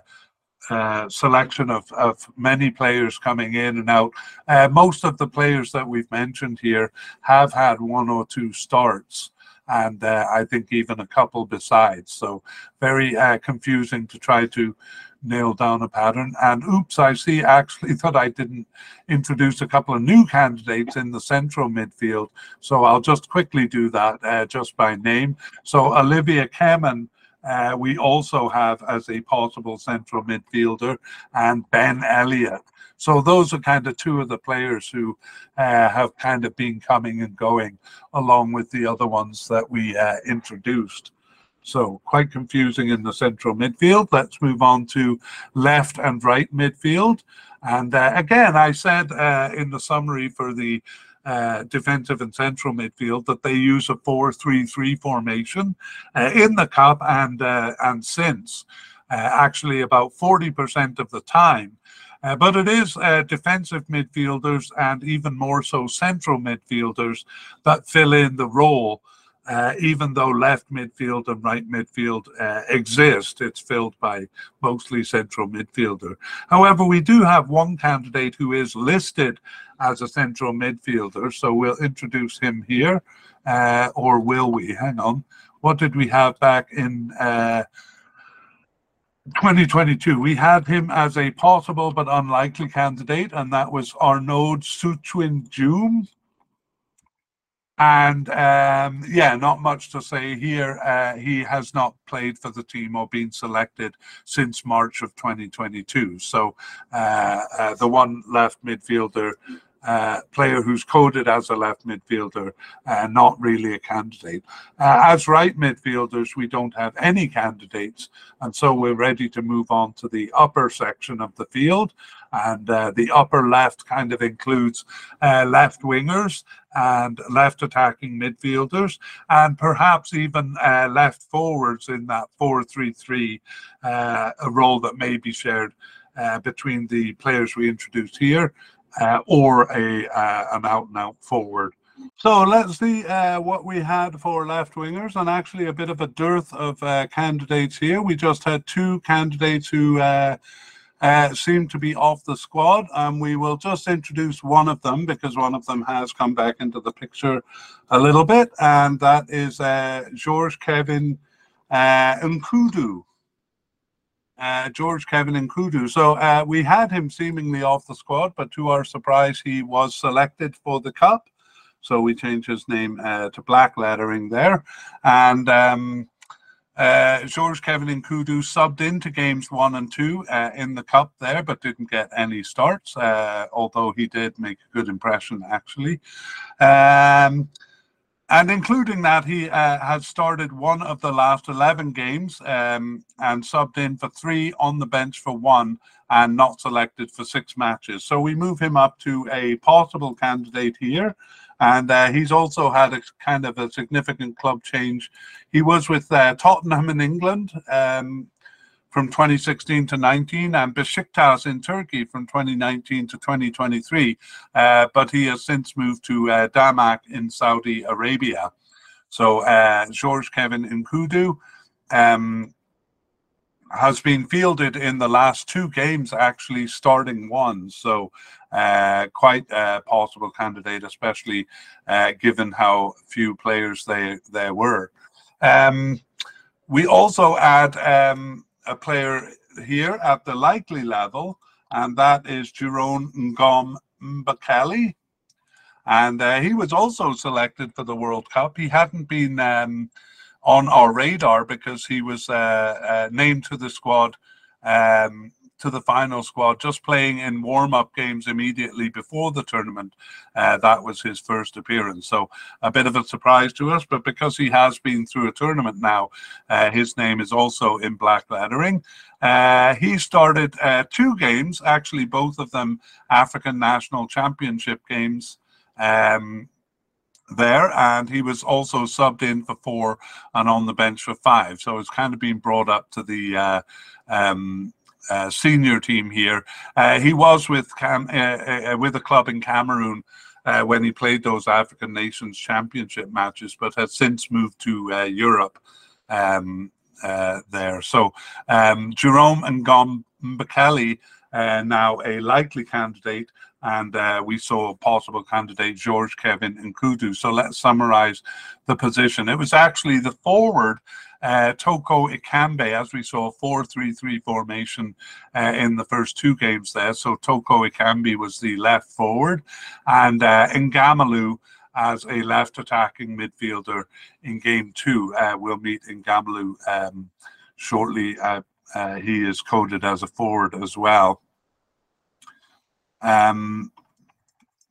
uh, selection of, of many players coming in and out. Uh, most of the players that we've mentioned here have had one or two starts and uh, I think even a couple besides. So very uh, confusing to try to nail down a pattern. And oops, I see actually that I didn't introduce a couple of new candidates in the central midfield. So I'll just quickly do that uh, just by name. So Olivier Kemen. Uh, we also have as a possible central midfielder and Ben Elliott. So those are kind of two of the players who uh, have kind of been coming and going along with the other ones that we uh, introduced. So quite confusing in the central midfield. Let's move on to left and right midfield. And uh, again, I said uh, in the summary for the uh, defensive and central midfield that they use a 4-3-3 formation uh, in the cup and uh, and since uh, actually about 40% of the time uh, but it is uh, defensive midfielders and even more so central midfielders that fill in the role. Even though left midfield and right midfield exist, it's filled by mostly central midfielder. However, we do have one candidate who is listed as a central midfielder, so we'll introduce him here, uh, or will we? Hang on. What did we have back in uh, 2022, we had him as a possible but unlikely candidate, and that was Arnaud Sutchuin-Djoum. And um, yeah, not much to say here. Uh, he has not played for the team or been selected since March of 2022. So uh, uh, the one left midfielder uh, player who's coded as a left midfielder, uh, not really a candidate. Uh, as right midfielders, we don't have any candidates, and so we're ready to move on to the upper section of the field. And uh, the upper left kind of includes uh, left wingers and left attacking midfielders, and perhaps even uh, left forwards in that 4 3 3, a role that may be shared. Uh, between the players we introduced here uh, or a uh, an out and out forward. So let's see uh, what we had for left wingers, and actually a bit of a dearth of uh, candidates here. We just had two candidates who uh, uh, seem to be off the squad, and we will just introduce one of them because one of them has come back into the picture a little bit, and that is George Kevin Nkoudou uh, George Kevin Nkoudou. So uh, we had him seemingly off the squad, but to our surprise, he was selected for the cup. So we changed his name uh, to black lettering there. And um, uh, George Kevin Nkoudou subbed into games one and two uh, in the cup there, but didn't get any starts, uh, although he did make a good impression actually. Um, and including that, he uh, has started one of the last 11 games um, and subbed in for three, on the bench for one, and not selected for six matches. So we move him up to a possible candidate here. And uh, he's also had a kind of a significant club change. He was with uh, Tottenham in England um, from 2016 to 19 and Besiktas in Turkey from 2019 to 2023. Uh, but he has since moved to uh, Damac in Saudi Arabia. So uh, George Kevin Nkoudou um, has been fielded in the last two games, actually starting one. So uh, quite a possible candidate, especially uh, given how few players they, there were. Um, we also add um, a player here at the likely level, and that is Jerome Ngom Mbekeli. And uh, he was also selected for the World Cup. He hadn't been um, on our radar because he was uh, uh, named to the squad um, to the final squad, just playing in warm up games immediately before the tournament. Uh, that was his first appearance. So a bit of a surprise to us, but because he has been through a tournament now, uh, his name is also in black lettering. Uh, he started uh, two games, actually, both of them African National Championship games. Um, there, and he was also subbed in for four and on the bench for five. So it's kind of been brought up to the uh, um, uh, senior team here. Uh, he was with Cam, uh, uh, with a club in Cameroon uh, when he played those African Nations Championship matches, but has since moved to uh, Europe um, there. So um, Jerome and Gom Mbekele, uh, now a likely candidate, and we saw a possible candidate, George Kevin Nkoudou. So let's summarize the position. It was actually the forward uh, Toko Ekambi, as we saw, 4-3-3 formation uh, in the first two games there. So Toko Ekambi was the left forward, and uh, Ngamaleu as a left attacking midfielder in game two. Uh, we'll meet Ngamaleu um, shortly. Uh, uh, he is coded as a forward as well. Um,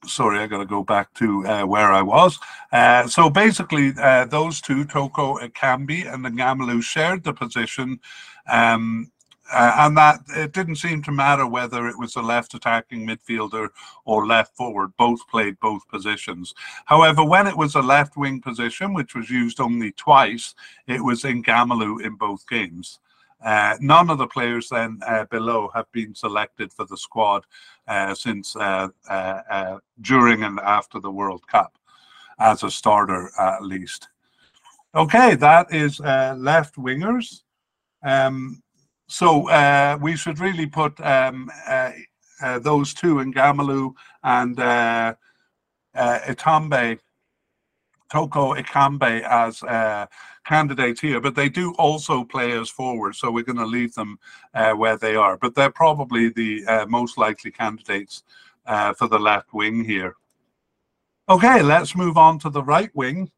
sorry, I got to go back to uh, where I was. Uh, so basically, uh, those two, Toko Ekambi and Ngamaleu, shared the position. Um, uh, and that it didn't seem to matter whether it was a left attacking midfielder or left forward. Both played both positions. However, when it was a left wing position, which was used only twice, it was Ngamaleu in both games. Uh, none of the players then uh, below have been selected for the squad uh, since uh, uh, uh, during and after the World Cup as a starter at least. Okay, that is left wingers. Um, so we should really put um, those two in Ngamaleu and Ekambi Toko Ekambi as candidates here, but they do also play as forward, so we're going to leave them uh, where they are. But they're probably the uh, most likely candidates uh, for the left wing here. Okay, let's move on to the right wing.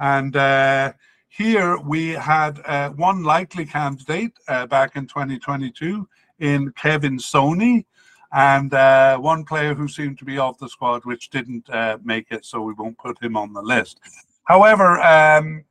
And uh, here we had uh, one likely candidate back in 2022 in Kevin Soni and uh, one player who seemed to be off the squad, which didn't uh, make it, so we won't put him on the list. However, um,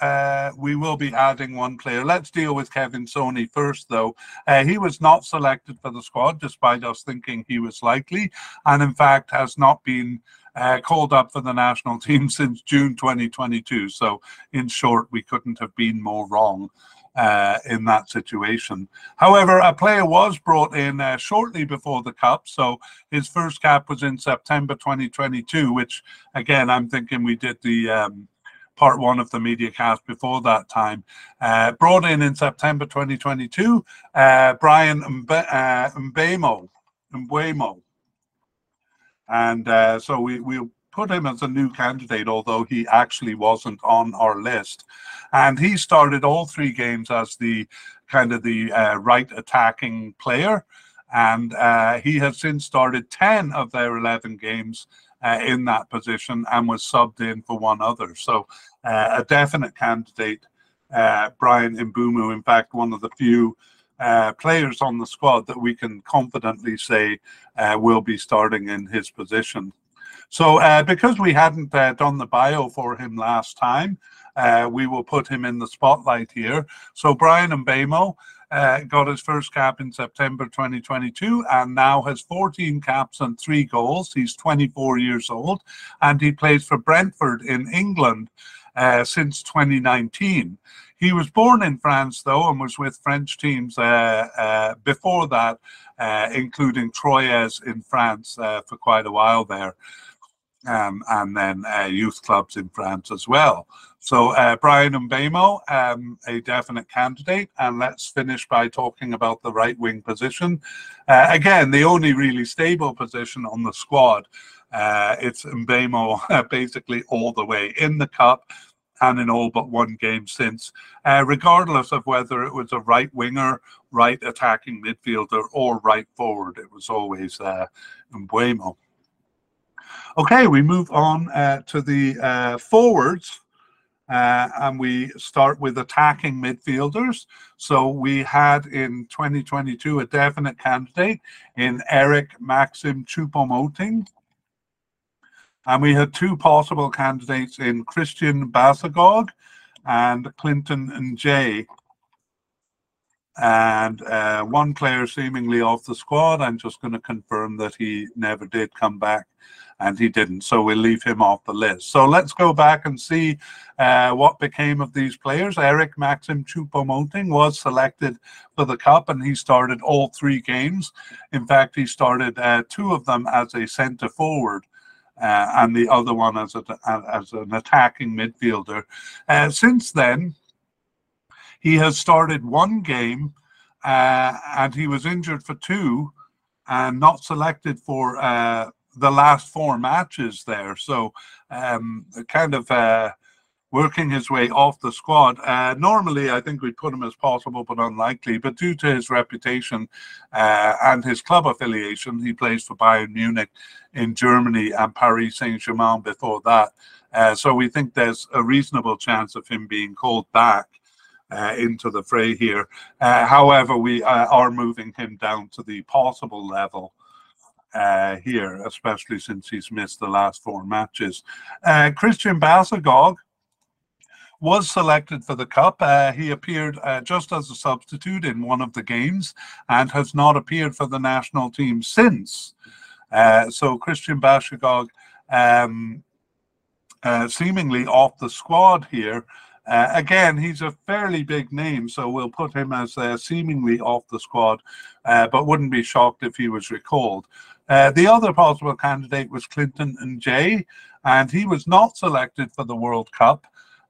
uh, we will be adding one player. Let's deal with Kevin Soni first, though. Uh, he was not selected for the squad, despite us thinking he was likely, and in fact has not been uh, called up for the national team since June 2022. So, in short, we couldn't have been more wrong uh, in that situation. However, a player was brought in uh, shortly before the Cup, so his first cap was in September 2022, which again, I'm thinking we did the um, part one of the media cast before that time. Uh, brought in in September 2022, uh, Bryan Mbe- uh, Mbeumo, Mbeumo. And uh, so we, we'll put him as a new candidate, although he actually wasn't on our list. And he started all three games as the kind of the uh, right attacking player. And uh, he has since started 10 of their 11 games uh, in that position and was subbed in for one other. So uh, a definite candidate, uh, Bryan Mbeumo, in fact, one of the few uh, players on the squad that we can confidently say will be starting in his position. So because we hadn't done the bio for him last time, uh, we will put him in the spotlight here. So Bryan Mbeumo uh, got his first cap in September 2022 and now has 14 caps and three goals. He's 24 years old and he plays for Brentford in England uh, since 2019. He was born in France, though, and was with French teams uh, uh, before that, uh, including Troyes in France uh, for quite a while there um, and then youth clubs in France as well. So uh, Bryan Mbeumo, um, a definite candidate, and let's finish by talking about the right wing position. Uh, again, the only really stable position on the squad. Uh, it's Mbeumo basically all the way in the cup and in all but one game since, uh, regardless of whether it was a right winger, right attacking midfielder, or right forward. It was always uh, Mbeumo. Okay, we move on uh, to the uh, forwards. Uh, and we start with attacking midfielders. So we had in 2022 a definite candidate in Eric Maxim Choupo-Moting. And we had two possible candidates in Christian Bassogog and Clinton N'Jie. and uh, one player seemingly off the squad. I'm just going to confirm that he never did come back, and he didn't. So we'll leave him off the list. So let's go back and see uh, what became of these players. Eric Maxim Choupo-Moting was selected for the Cup, and he started all three games. In fact, he started uh, two of them as a centre forward. uh, and the other one as, a, as an attacking midfielder. Uh, since then, he has started one game uh, and he was injured for two and not selected for uh, the last four matches there. So, um, kind of uh, working his way off the squad. Uh, normally, I think we'd put him as possible, but unlikely. But due to his reputation uh, and his club affiliation, he plays for Bayern Munich in Germany and Paris Saint Germain before that. Uh, so we think there's a reasonable chance of him being called back. Uh, into the fray here. Uh, however, we uh, are moving him down to the possible level uh, here, especially since he's missed the last four matches. Uh, Christian Bassogog was selected for the Cup. Uh, he appeared uh, just as a substitute in one of the games and has not appeared for the national team since. Uh, so Christian Bassogog um, uh, seemingly off the squad here. Uh, again, he's a fairly big name, so we'll put him as uh, seemingly off the squad, but wouldn't be shocked if he was recalled. The other possible candidate was Clinton N'Jie, and he was not selected for the World Cup.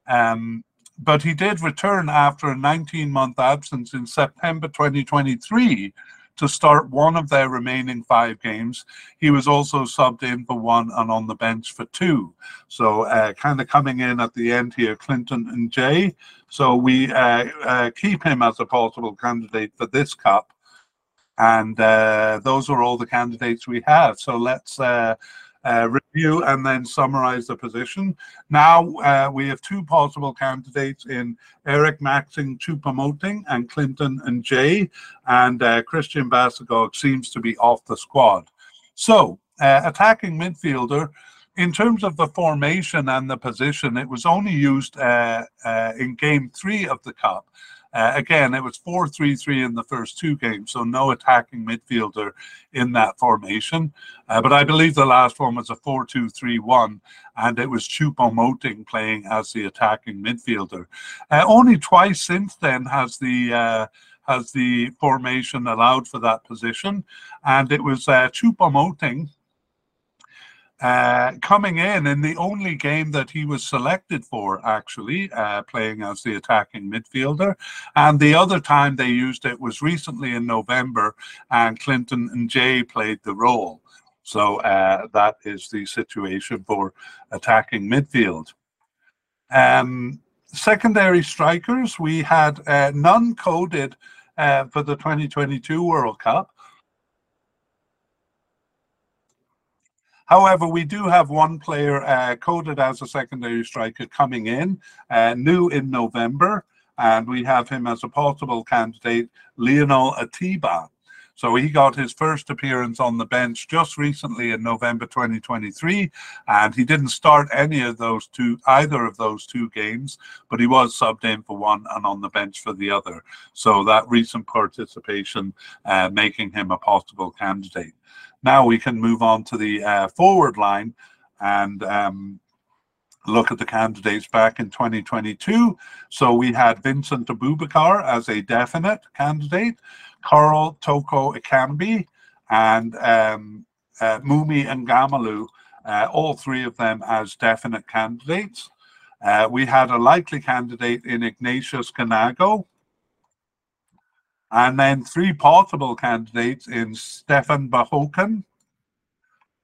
Um, but he did return after a 19 month absence in September 2023 to start one of their remaining five games. He was also subbed in for one and on the bench for two. So, uh, kind of coming in at the end here, Clinton N'Jie. So, we uh, uh, keep him as a possible candidate for this cup. And uh, those are all the candidates we have. So, let's uh, uh, review and then summarize the position. Now we have two possible candidates in Eric Maxim Choupo-Moting and Clinton N'Jie. and Christian Bassogog seems to be off the squad. So, attacking midfielder, in terms of the formation and the position, it was only used uh, uh, in game three of the Cup. Uh, again, it was 4 3 3 in the first two games, so no attacking midfielder in that formation. Uh, but I believe the last one was a 4 2 3 1, and it was Choupo-Moting playing as the attacking midfielder. Uh, only twice since then has the uh, has the formation allowed for that position, and it was uh, Choupo-Moting uh, coming in in the only game that he was selected for, actually, uh, playing as the attacking midfielder. And the other time they used it was recently in November, and Clinton N'Jie played the role. So uh, that is the situation for attacking midfield. Um, secondary strikers, we had uh, none coded uh, for the 2022 World Cup. However, we do have one player uh, coded as a secondary striker coming in, uh, new in November, and we have him as a possible candidate, Lionel Atiba. So he got his first appearance on the bench just recently in November 2023, and he didn't start any of those two, either of those two games, but he was subbed in for one and on the bench for the other. So that recent participation uh, making him a possible candidate. Now we can move on to the uh, forward line and um, look at the candidates back in 2022. So we had Vincent Aboubakar as a definite candidate, Carl Toko Ekambi, and um, uh, Moumi Ngamaleu, uh, all three of them as definite candidates. Uh, we had a likely candidate in Ignatius Ganago, and then three possible candidates in Stefan Bahoken,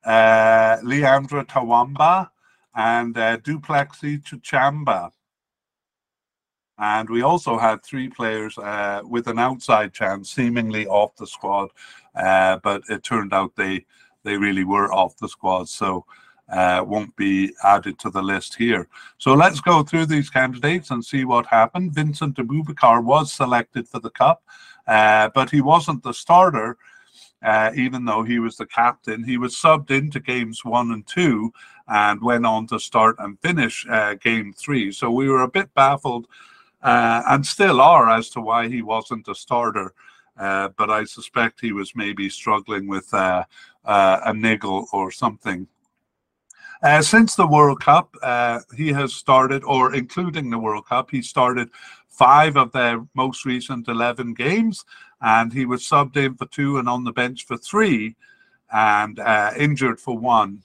uh, Léandre Tawamba, and uh, Duplexe Tchamba. And we also had three players uh, with an outside chance, seemingly off the squad, uh, but it turned out they they really were off the squad, so uh, won't be added to the list here. So let's go through these candidates and see what happened. Vincent Aboubakar was selected for the cup. Uh, but he wasn't the starter, uh, even though he was the captain. He was subbed into games one and two and went on to start and finish uh, game three. So we were a bit baffled uh, and still are as to why he wasn't a starter. Uh, but I suspect he was maybe struggling with a niggle or something. Uh, since the World Cup, uh, he has started, or including the World Cup, he started five of their most recent 11 games, and he was subbed in for two and on the bench for three, and uh, injured for one.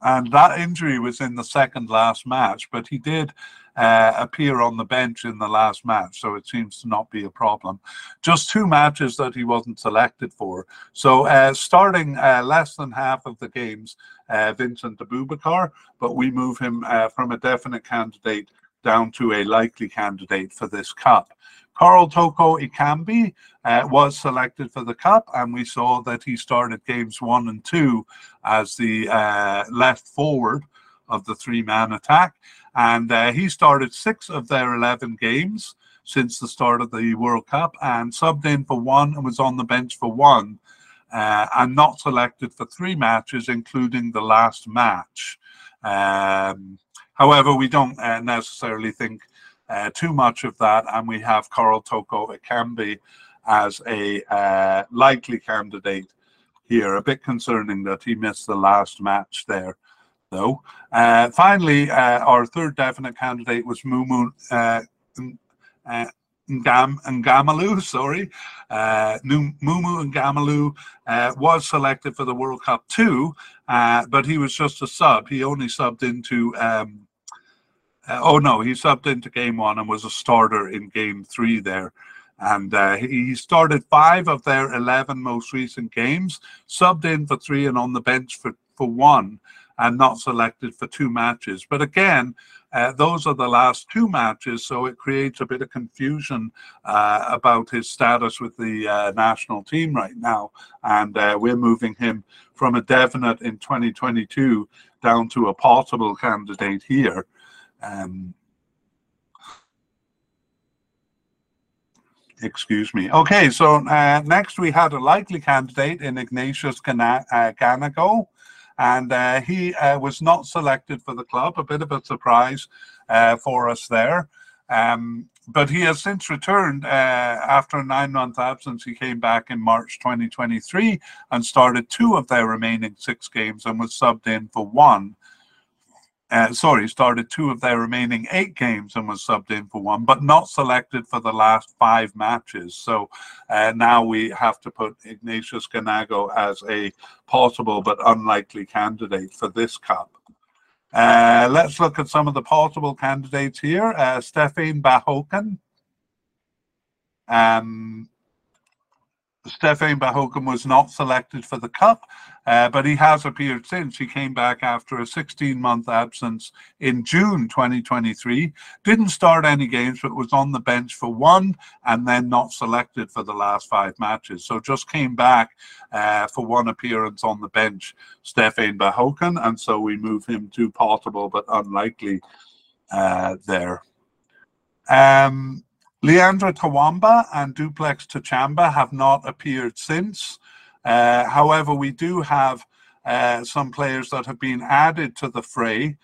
and that injury was in the second last match, but he did uh, appear on the bench in the last match, so it seems to not be a problem. Just two matches that he wasn't selected for. So uh, starting uh, less than half of the games, uh, Vincent Aboubakar, but we move him uh, from a definite candidate down to a likely candidate for this cup. Carl Toko Ekambi uh, was selected for the Cup, and we saw that he started games one and two as the uh, left forward of the three man attack. And uh, he started six of their 11 games since the start of the World Cup and subbed in for one and was on the bench for one. Uh, and not selected for three matches, including the last match. Um, however, we don't uh, necessarily think uh, too much of that, and we have Karl Toko Ekambi as a uh, likely candidate here. A bit concerning that he missed the last match there, though. Uh, finally, uh, our third definite candidate was Moumi uh, Ngam Ngamaleu, sorry, uh, Moumi Ngamaleu uh, was selected for the World Cup too, uh, but he was just a sub. He only subbed into um, uh, oh no, he subbed into game one and was a starter in game three there. And uh, he started five of their 11 most recent games, subbed in for three and on the bench for, for one, and not selected for two matches. But again, uh, those are the last two matches, so it creates a bit of confusion uh, about his status with the uh, national team right now. And uh, we're moving him from a definite in 2022 down to a possible candidate here. Um, excuse me. Okay, so uh, next we had a likely candidate in Ignatius Gana- uh, Ganago, and uh, he uh, was not selected for the club. A bit of a surprise uh, for us there. Um, but he has since returned uh, after a nine month absence. He came back in March 2023 and started two of their remaining six games and was subbed in for one uh, sorry, started two of their remaining eight games and was subbed in for one, but not selected for the last five matches. So uh, now we have to put Ignatius Ganago as a possible but unlikely candidate for this cup. Uh, let's look at some of the possible candidates here. Uh, Bahoken. Um, Stefan Bahoken was not selected for the Cup, uh, but he has appeared since. He came back after a 16 month absence in June 2023. Didn't start any games, but was on the bench for one and then not selected for the last five matches. So just came back uh, for one appearance on the bench, Stefan Bahoken. And so we move him to possible but unlikely uh, there. Um, Léandre Tawamba and Duplexe Tchamba have not appeared since. Uh, however, we do have uh, some players that have been added to the fray,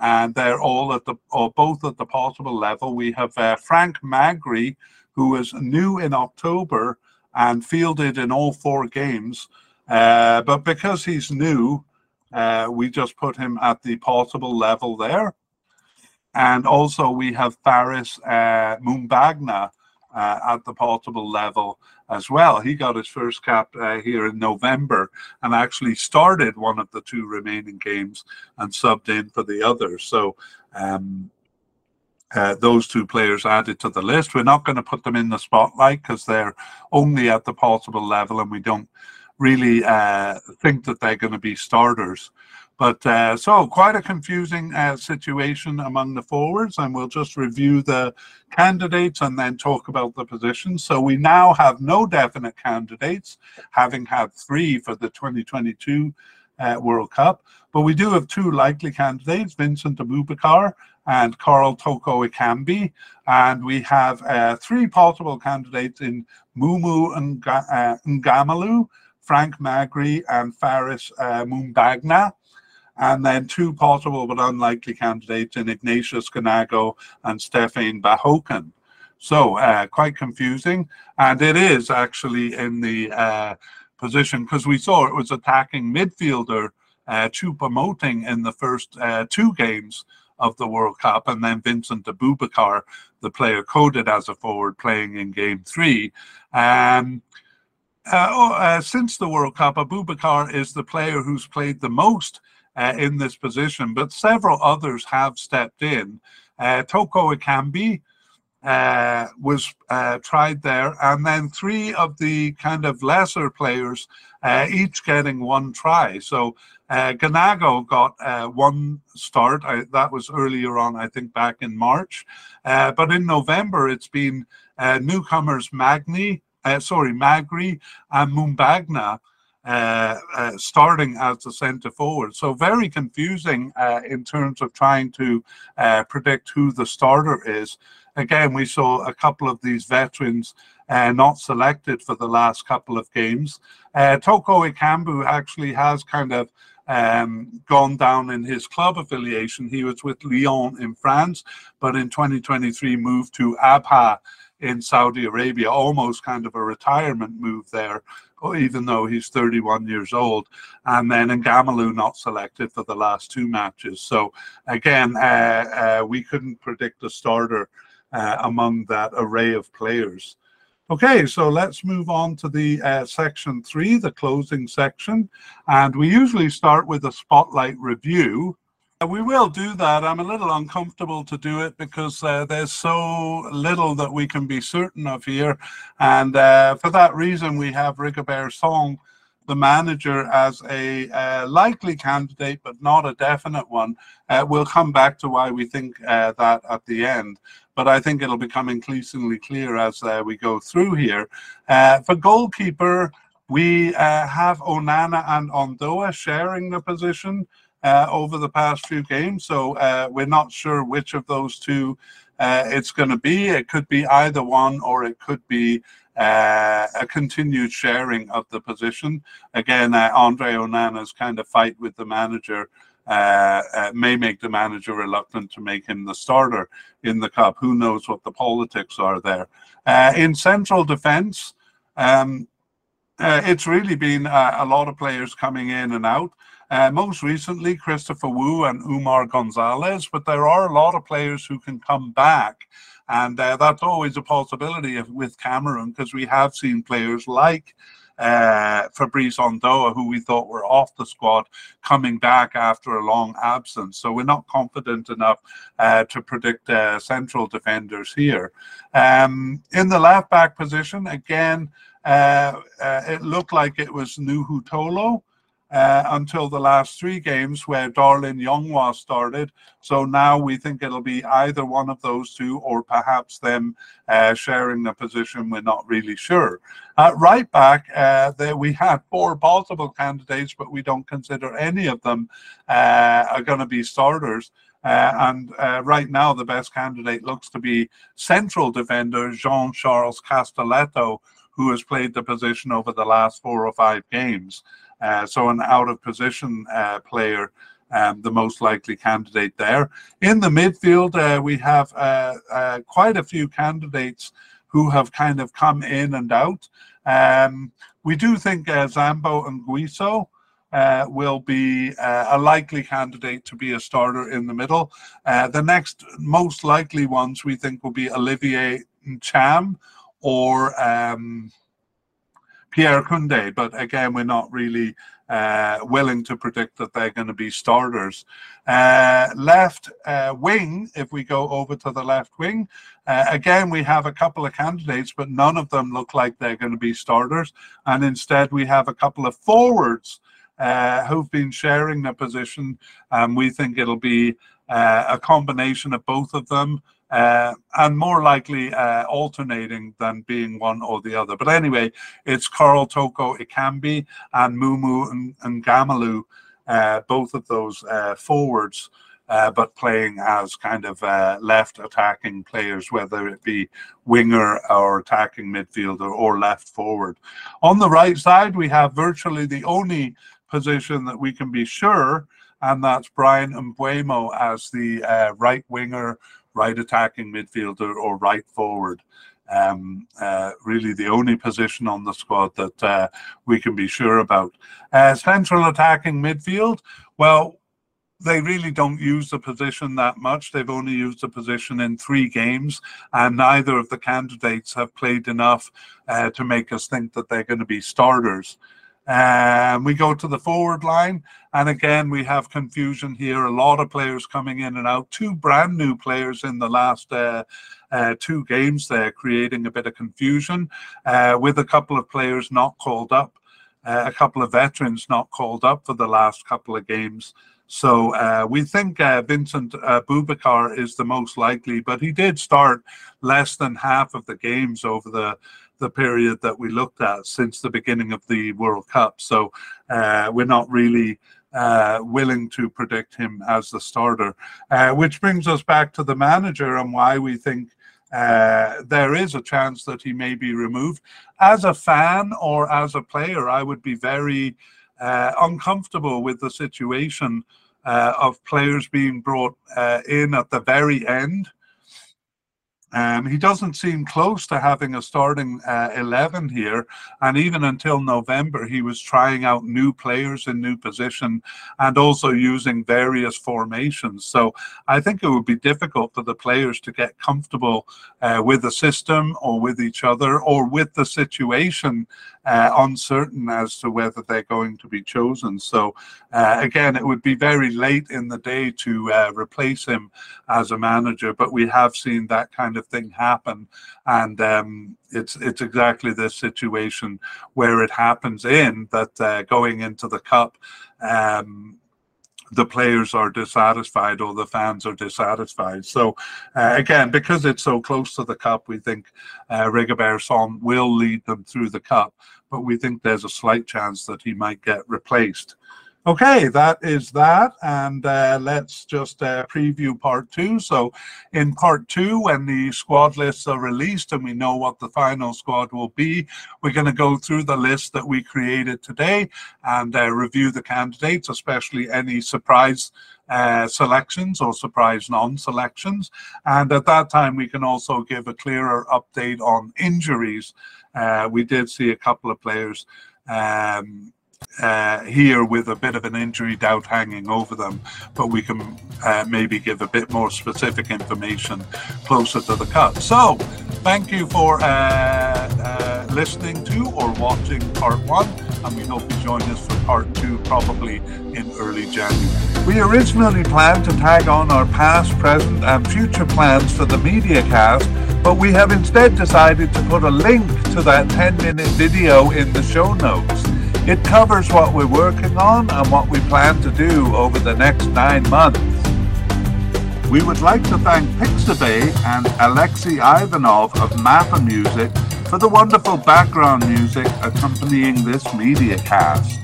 and they're all at the or both at the possible level. We have uh, Frank Magri, who is new in October and fielded in all four games, uh, but because he's new, uh, we just put him at the possible level there. And also we have Faris uh, Moumbagna uh, at the portable level as well. He got his first cap uh, here in November and actually started one of the two remaining games and subbed in for the other. So um, uh, those two players added to the list. We're not going to put them in the spotlight because they're only at the portable level and we don't really uh, think that they're going to be starters. But uh, so quite a confusing uh, situation among the forwards, and we'll just review the candidates and then talk about the positions. So we now have no definite candidates, having had three for the 2022 uh, World Cup. But we do have two likely candidates, Vincent Aboubakar and Karl Toko Ekambi. And we have uh, three possible candidates in Moumi Ngamaleu, Frank Magri, and Faris uh, Moumbagna and then two possible but unlikely candidates in Ignatius Ganago and Stefan Bahoken. So uh, quite confusing, and it is actually in the uh, position because we saw it was attacking midfielder uh, Choupo-Moting in the first uh, two games of the World Cup, and then Vincent Aboubakar, the player coded as a forward, playing in Game Three. Um, uh, oh, uh, since the World Cup, Aboubakar is the player who's played the most uh, in this position, but several others have stepped in. Uh, Toko Ekambi uh, was uh, tried there, and then three of the kind of lesser players, uh, each getting one try. So uh, Ganago got one start. I, that was earlier on, I think, back in March. But in November, it's been newcomers Magni, sorry, Magri and Moumbagna uh, uh, starting as the centre forward. So very confusing uh, in terms of trying to uh, predict who the starter is. Again, we saw a couple of these veterans uh, not selected for the last couple of games. Toko Ekambi actually has kind of um, gone down in his club affiliation. He was with Lyon in France, but in 2023 moved to Abha in Saudi Arabia, almost kind of a retirement move there even though he's 31 years old. And then Ngamaleu not selected for the last two matches. So again, uh, uh, we couldn't predict a starter uh, among that array of players. Okay, so let's move on to the uh, section three, the closing section. And we usually start with a spotlight review. We will do that. I'm a little uncomfortable to do it because uh, there's so little that we can be certain of here. And uh, for that reason, we have Rigobert Song, the manager, as a uh, likely candidate, but not a definite one. Uh, we'll come back to why we think uh, that at the end. But I think it'll become increasingly clear as uh, we go through here. for goalkeeper, we have Onana and Ondoa sharing the position uh, over the past few games. So uh, we're not sure which of those two uh, it's going to be. It could be either one, or it could be uh, a continued sharing of the position. Again, uh, Andre Onana's kind of fight with the manager. Uh, may make the manager reluctant to make him the starter in the cup. Who knows what the politics are there? in central defence, um, it's really been a lot of players coming in and out. Uh, most recently, Christopher Wooh and Oumar Gonzalez, but there are a lot of players who can come back. And uh, that's always a possibility with Cameroon because we have seen players like uh, Fabrice Ondoa, who we thought were off the squad, coming back after a long absence. So we're not confident enough uh, to predict uh, central defenders here. Um, in the left back position, again, uh, uh, it looked like it was Nouhou Tolo uh, until the last three games where Darlin Yongwa started. So now we think it'll be either one of those two or perhaps them uh, sharing the position. We're not really sure. At right back, uh, there we had four possible candidates, but we don't consider any of them uh, are going to be starters. Uh, and uh, right now, the best candidate looks to be central defender Jean Charles Castelletto, who has played the position over the last four or five games. Uh, so an out of position uh, player, um, the most likely candidate there. In the midfield, uh, we have uh, uh, quite a few candidates who have kind of come in and out. Um, we do think Zambo Anguissa will be a likely candidate to be a starter in the middle. The next most likely ones we think will be Olivier Ntcham or um, Pierre Kunde, but again, we're not really uh, willing to predict that they're going to be starters. Uh, left uh, wing, if we go over to the left wing, uh, again, we have a couple of candidates, but none of them look like they're going to be starters. And instead, we have a couple of forwards uh, who've been sharing the position. And we think it'll be uh, a combination of both of them uh, and more likely uh, alternating than being one or the other. But anyway, it's Karl Toko Ekambi and Moumi and, Gamalu, uh, both of those uh, forwards. Uh, but playing as kind of uh, left attacking players, whether it be winger or attacking midfielder or left forward. On the right side, we have virtually the only position that we can be sure, and that's Bryan Mbeumo as the right winger right attacking midfielder or right forward. Um, uh, really the only position on the squad that uh, we can be sure about. Uh, central attacking midfield, well, they really don't use the position that much. They've only used the position in three games, and neither of the candidates have played enough uh, to make us think that they're going to be starters. Um, we go to the forward line, and again, we have confusion here. A lot of players coming in and out. Two brand new players in the last uh, uh, two games there, creating a bit of confusion uh, with a couple of players not called up, uh, a couple of veterans not called up for the last couple of games. So uh, we think uh, Vincent uh, Boubacar is the most likely, but he did start less than half of the games over the the period that we looked at since the beginning of the World Cup. So uh, we're not really uh, willing to predict him as the starter, uh, which brings us back to the manager and why we think uh, there is a chance that he may be removed. As a fan or as a player, I would be very uh, uncomfortable with the situation uh, of players being brought in at the very end um, he doesn't seem close to having a starting uh, 11 here. And even until November, he was trying out new players in new position and also using various formations. So I think it would be difficult for the players to get comfortable uh, with the system or with each other or with the situation, uh, uncertain as to whether they're going to be chosen. So uh, again, it would be very late in the day to uh, replace him as a manager, but we have seen that kind of of thing happen, and um, it's it's exactly this situation where it happens in that uh, going into the cup. Um, the players are dissatisfied or the fans are dissatisfied. So, uh, again, because it's so close to the cup, we think uh, Rigobert Song will lead them through the cup, but we think there's a slight chance that he might get replaced. Okay, that is that. And uh, let's just uh, preview part two. So, in part two, when the squad lists are released and we know what the final squad will be, we're going to go through the list that we created today and uh, review the candidates, especially any surprise uh, selections or surprise non-selections. And at that time, we can also give a clearer update on injuries. Uh, we did see a couple of players um, uh, here with a bit of an injury doubt hanging over them, but we can uh, maybe give a bit more specific information closer to the cut. So, thank you for uh, uh listening to or watching part one, and we hope you join us for part two probably in early January. We originally planned to tag on our past, present, and future plans for the media cast, but we have instead decided to put a link to that 10 minute video in the show notes. It covers what we're working on and what we plan to do over the next nine months. We would like to thank Pixabay and Alexei Ivanov of Mappa Music for the wonderful background music accompanying this media cast.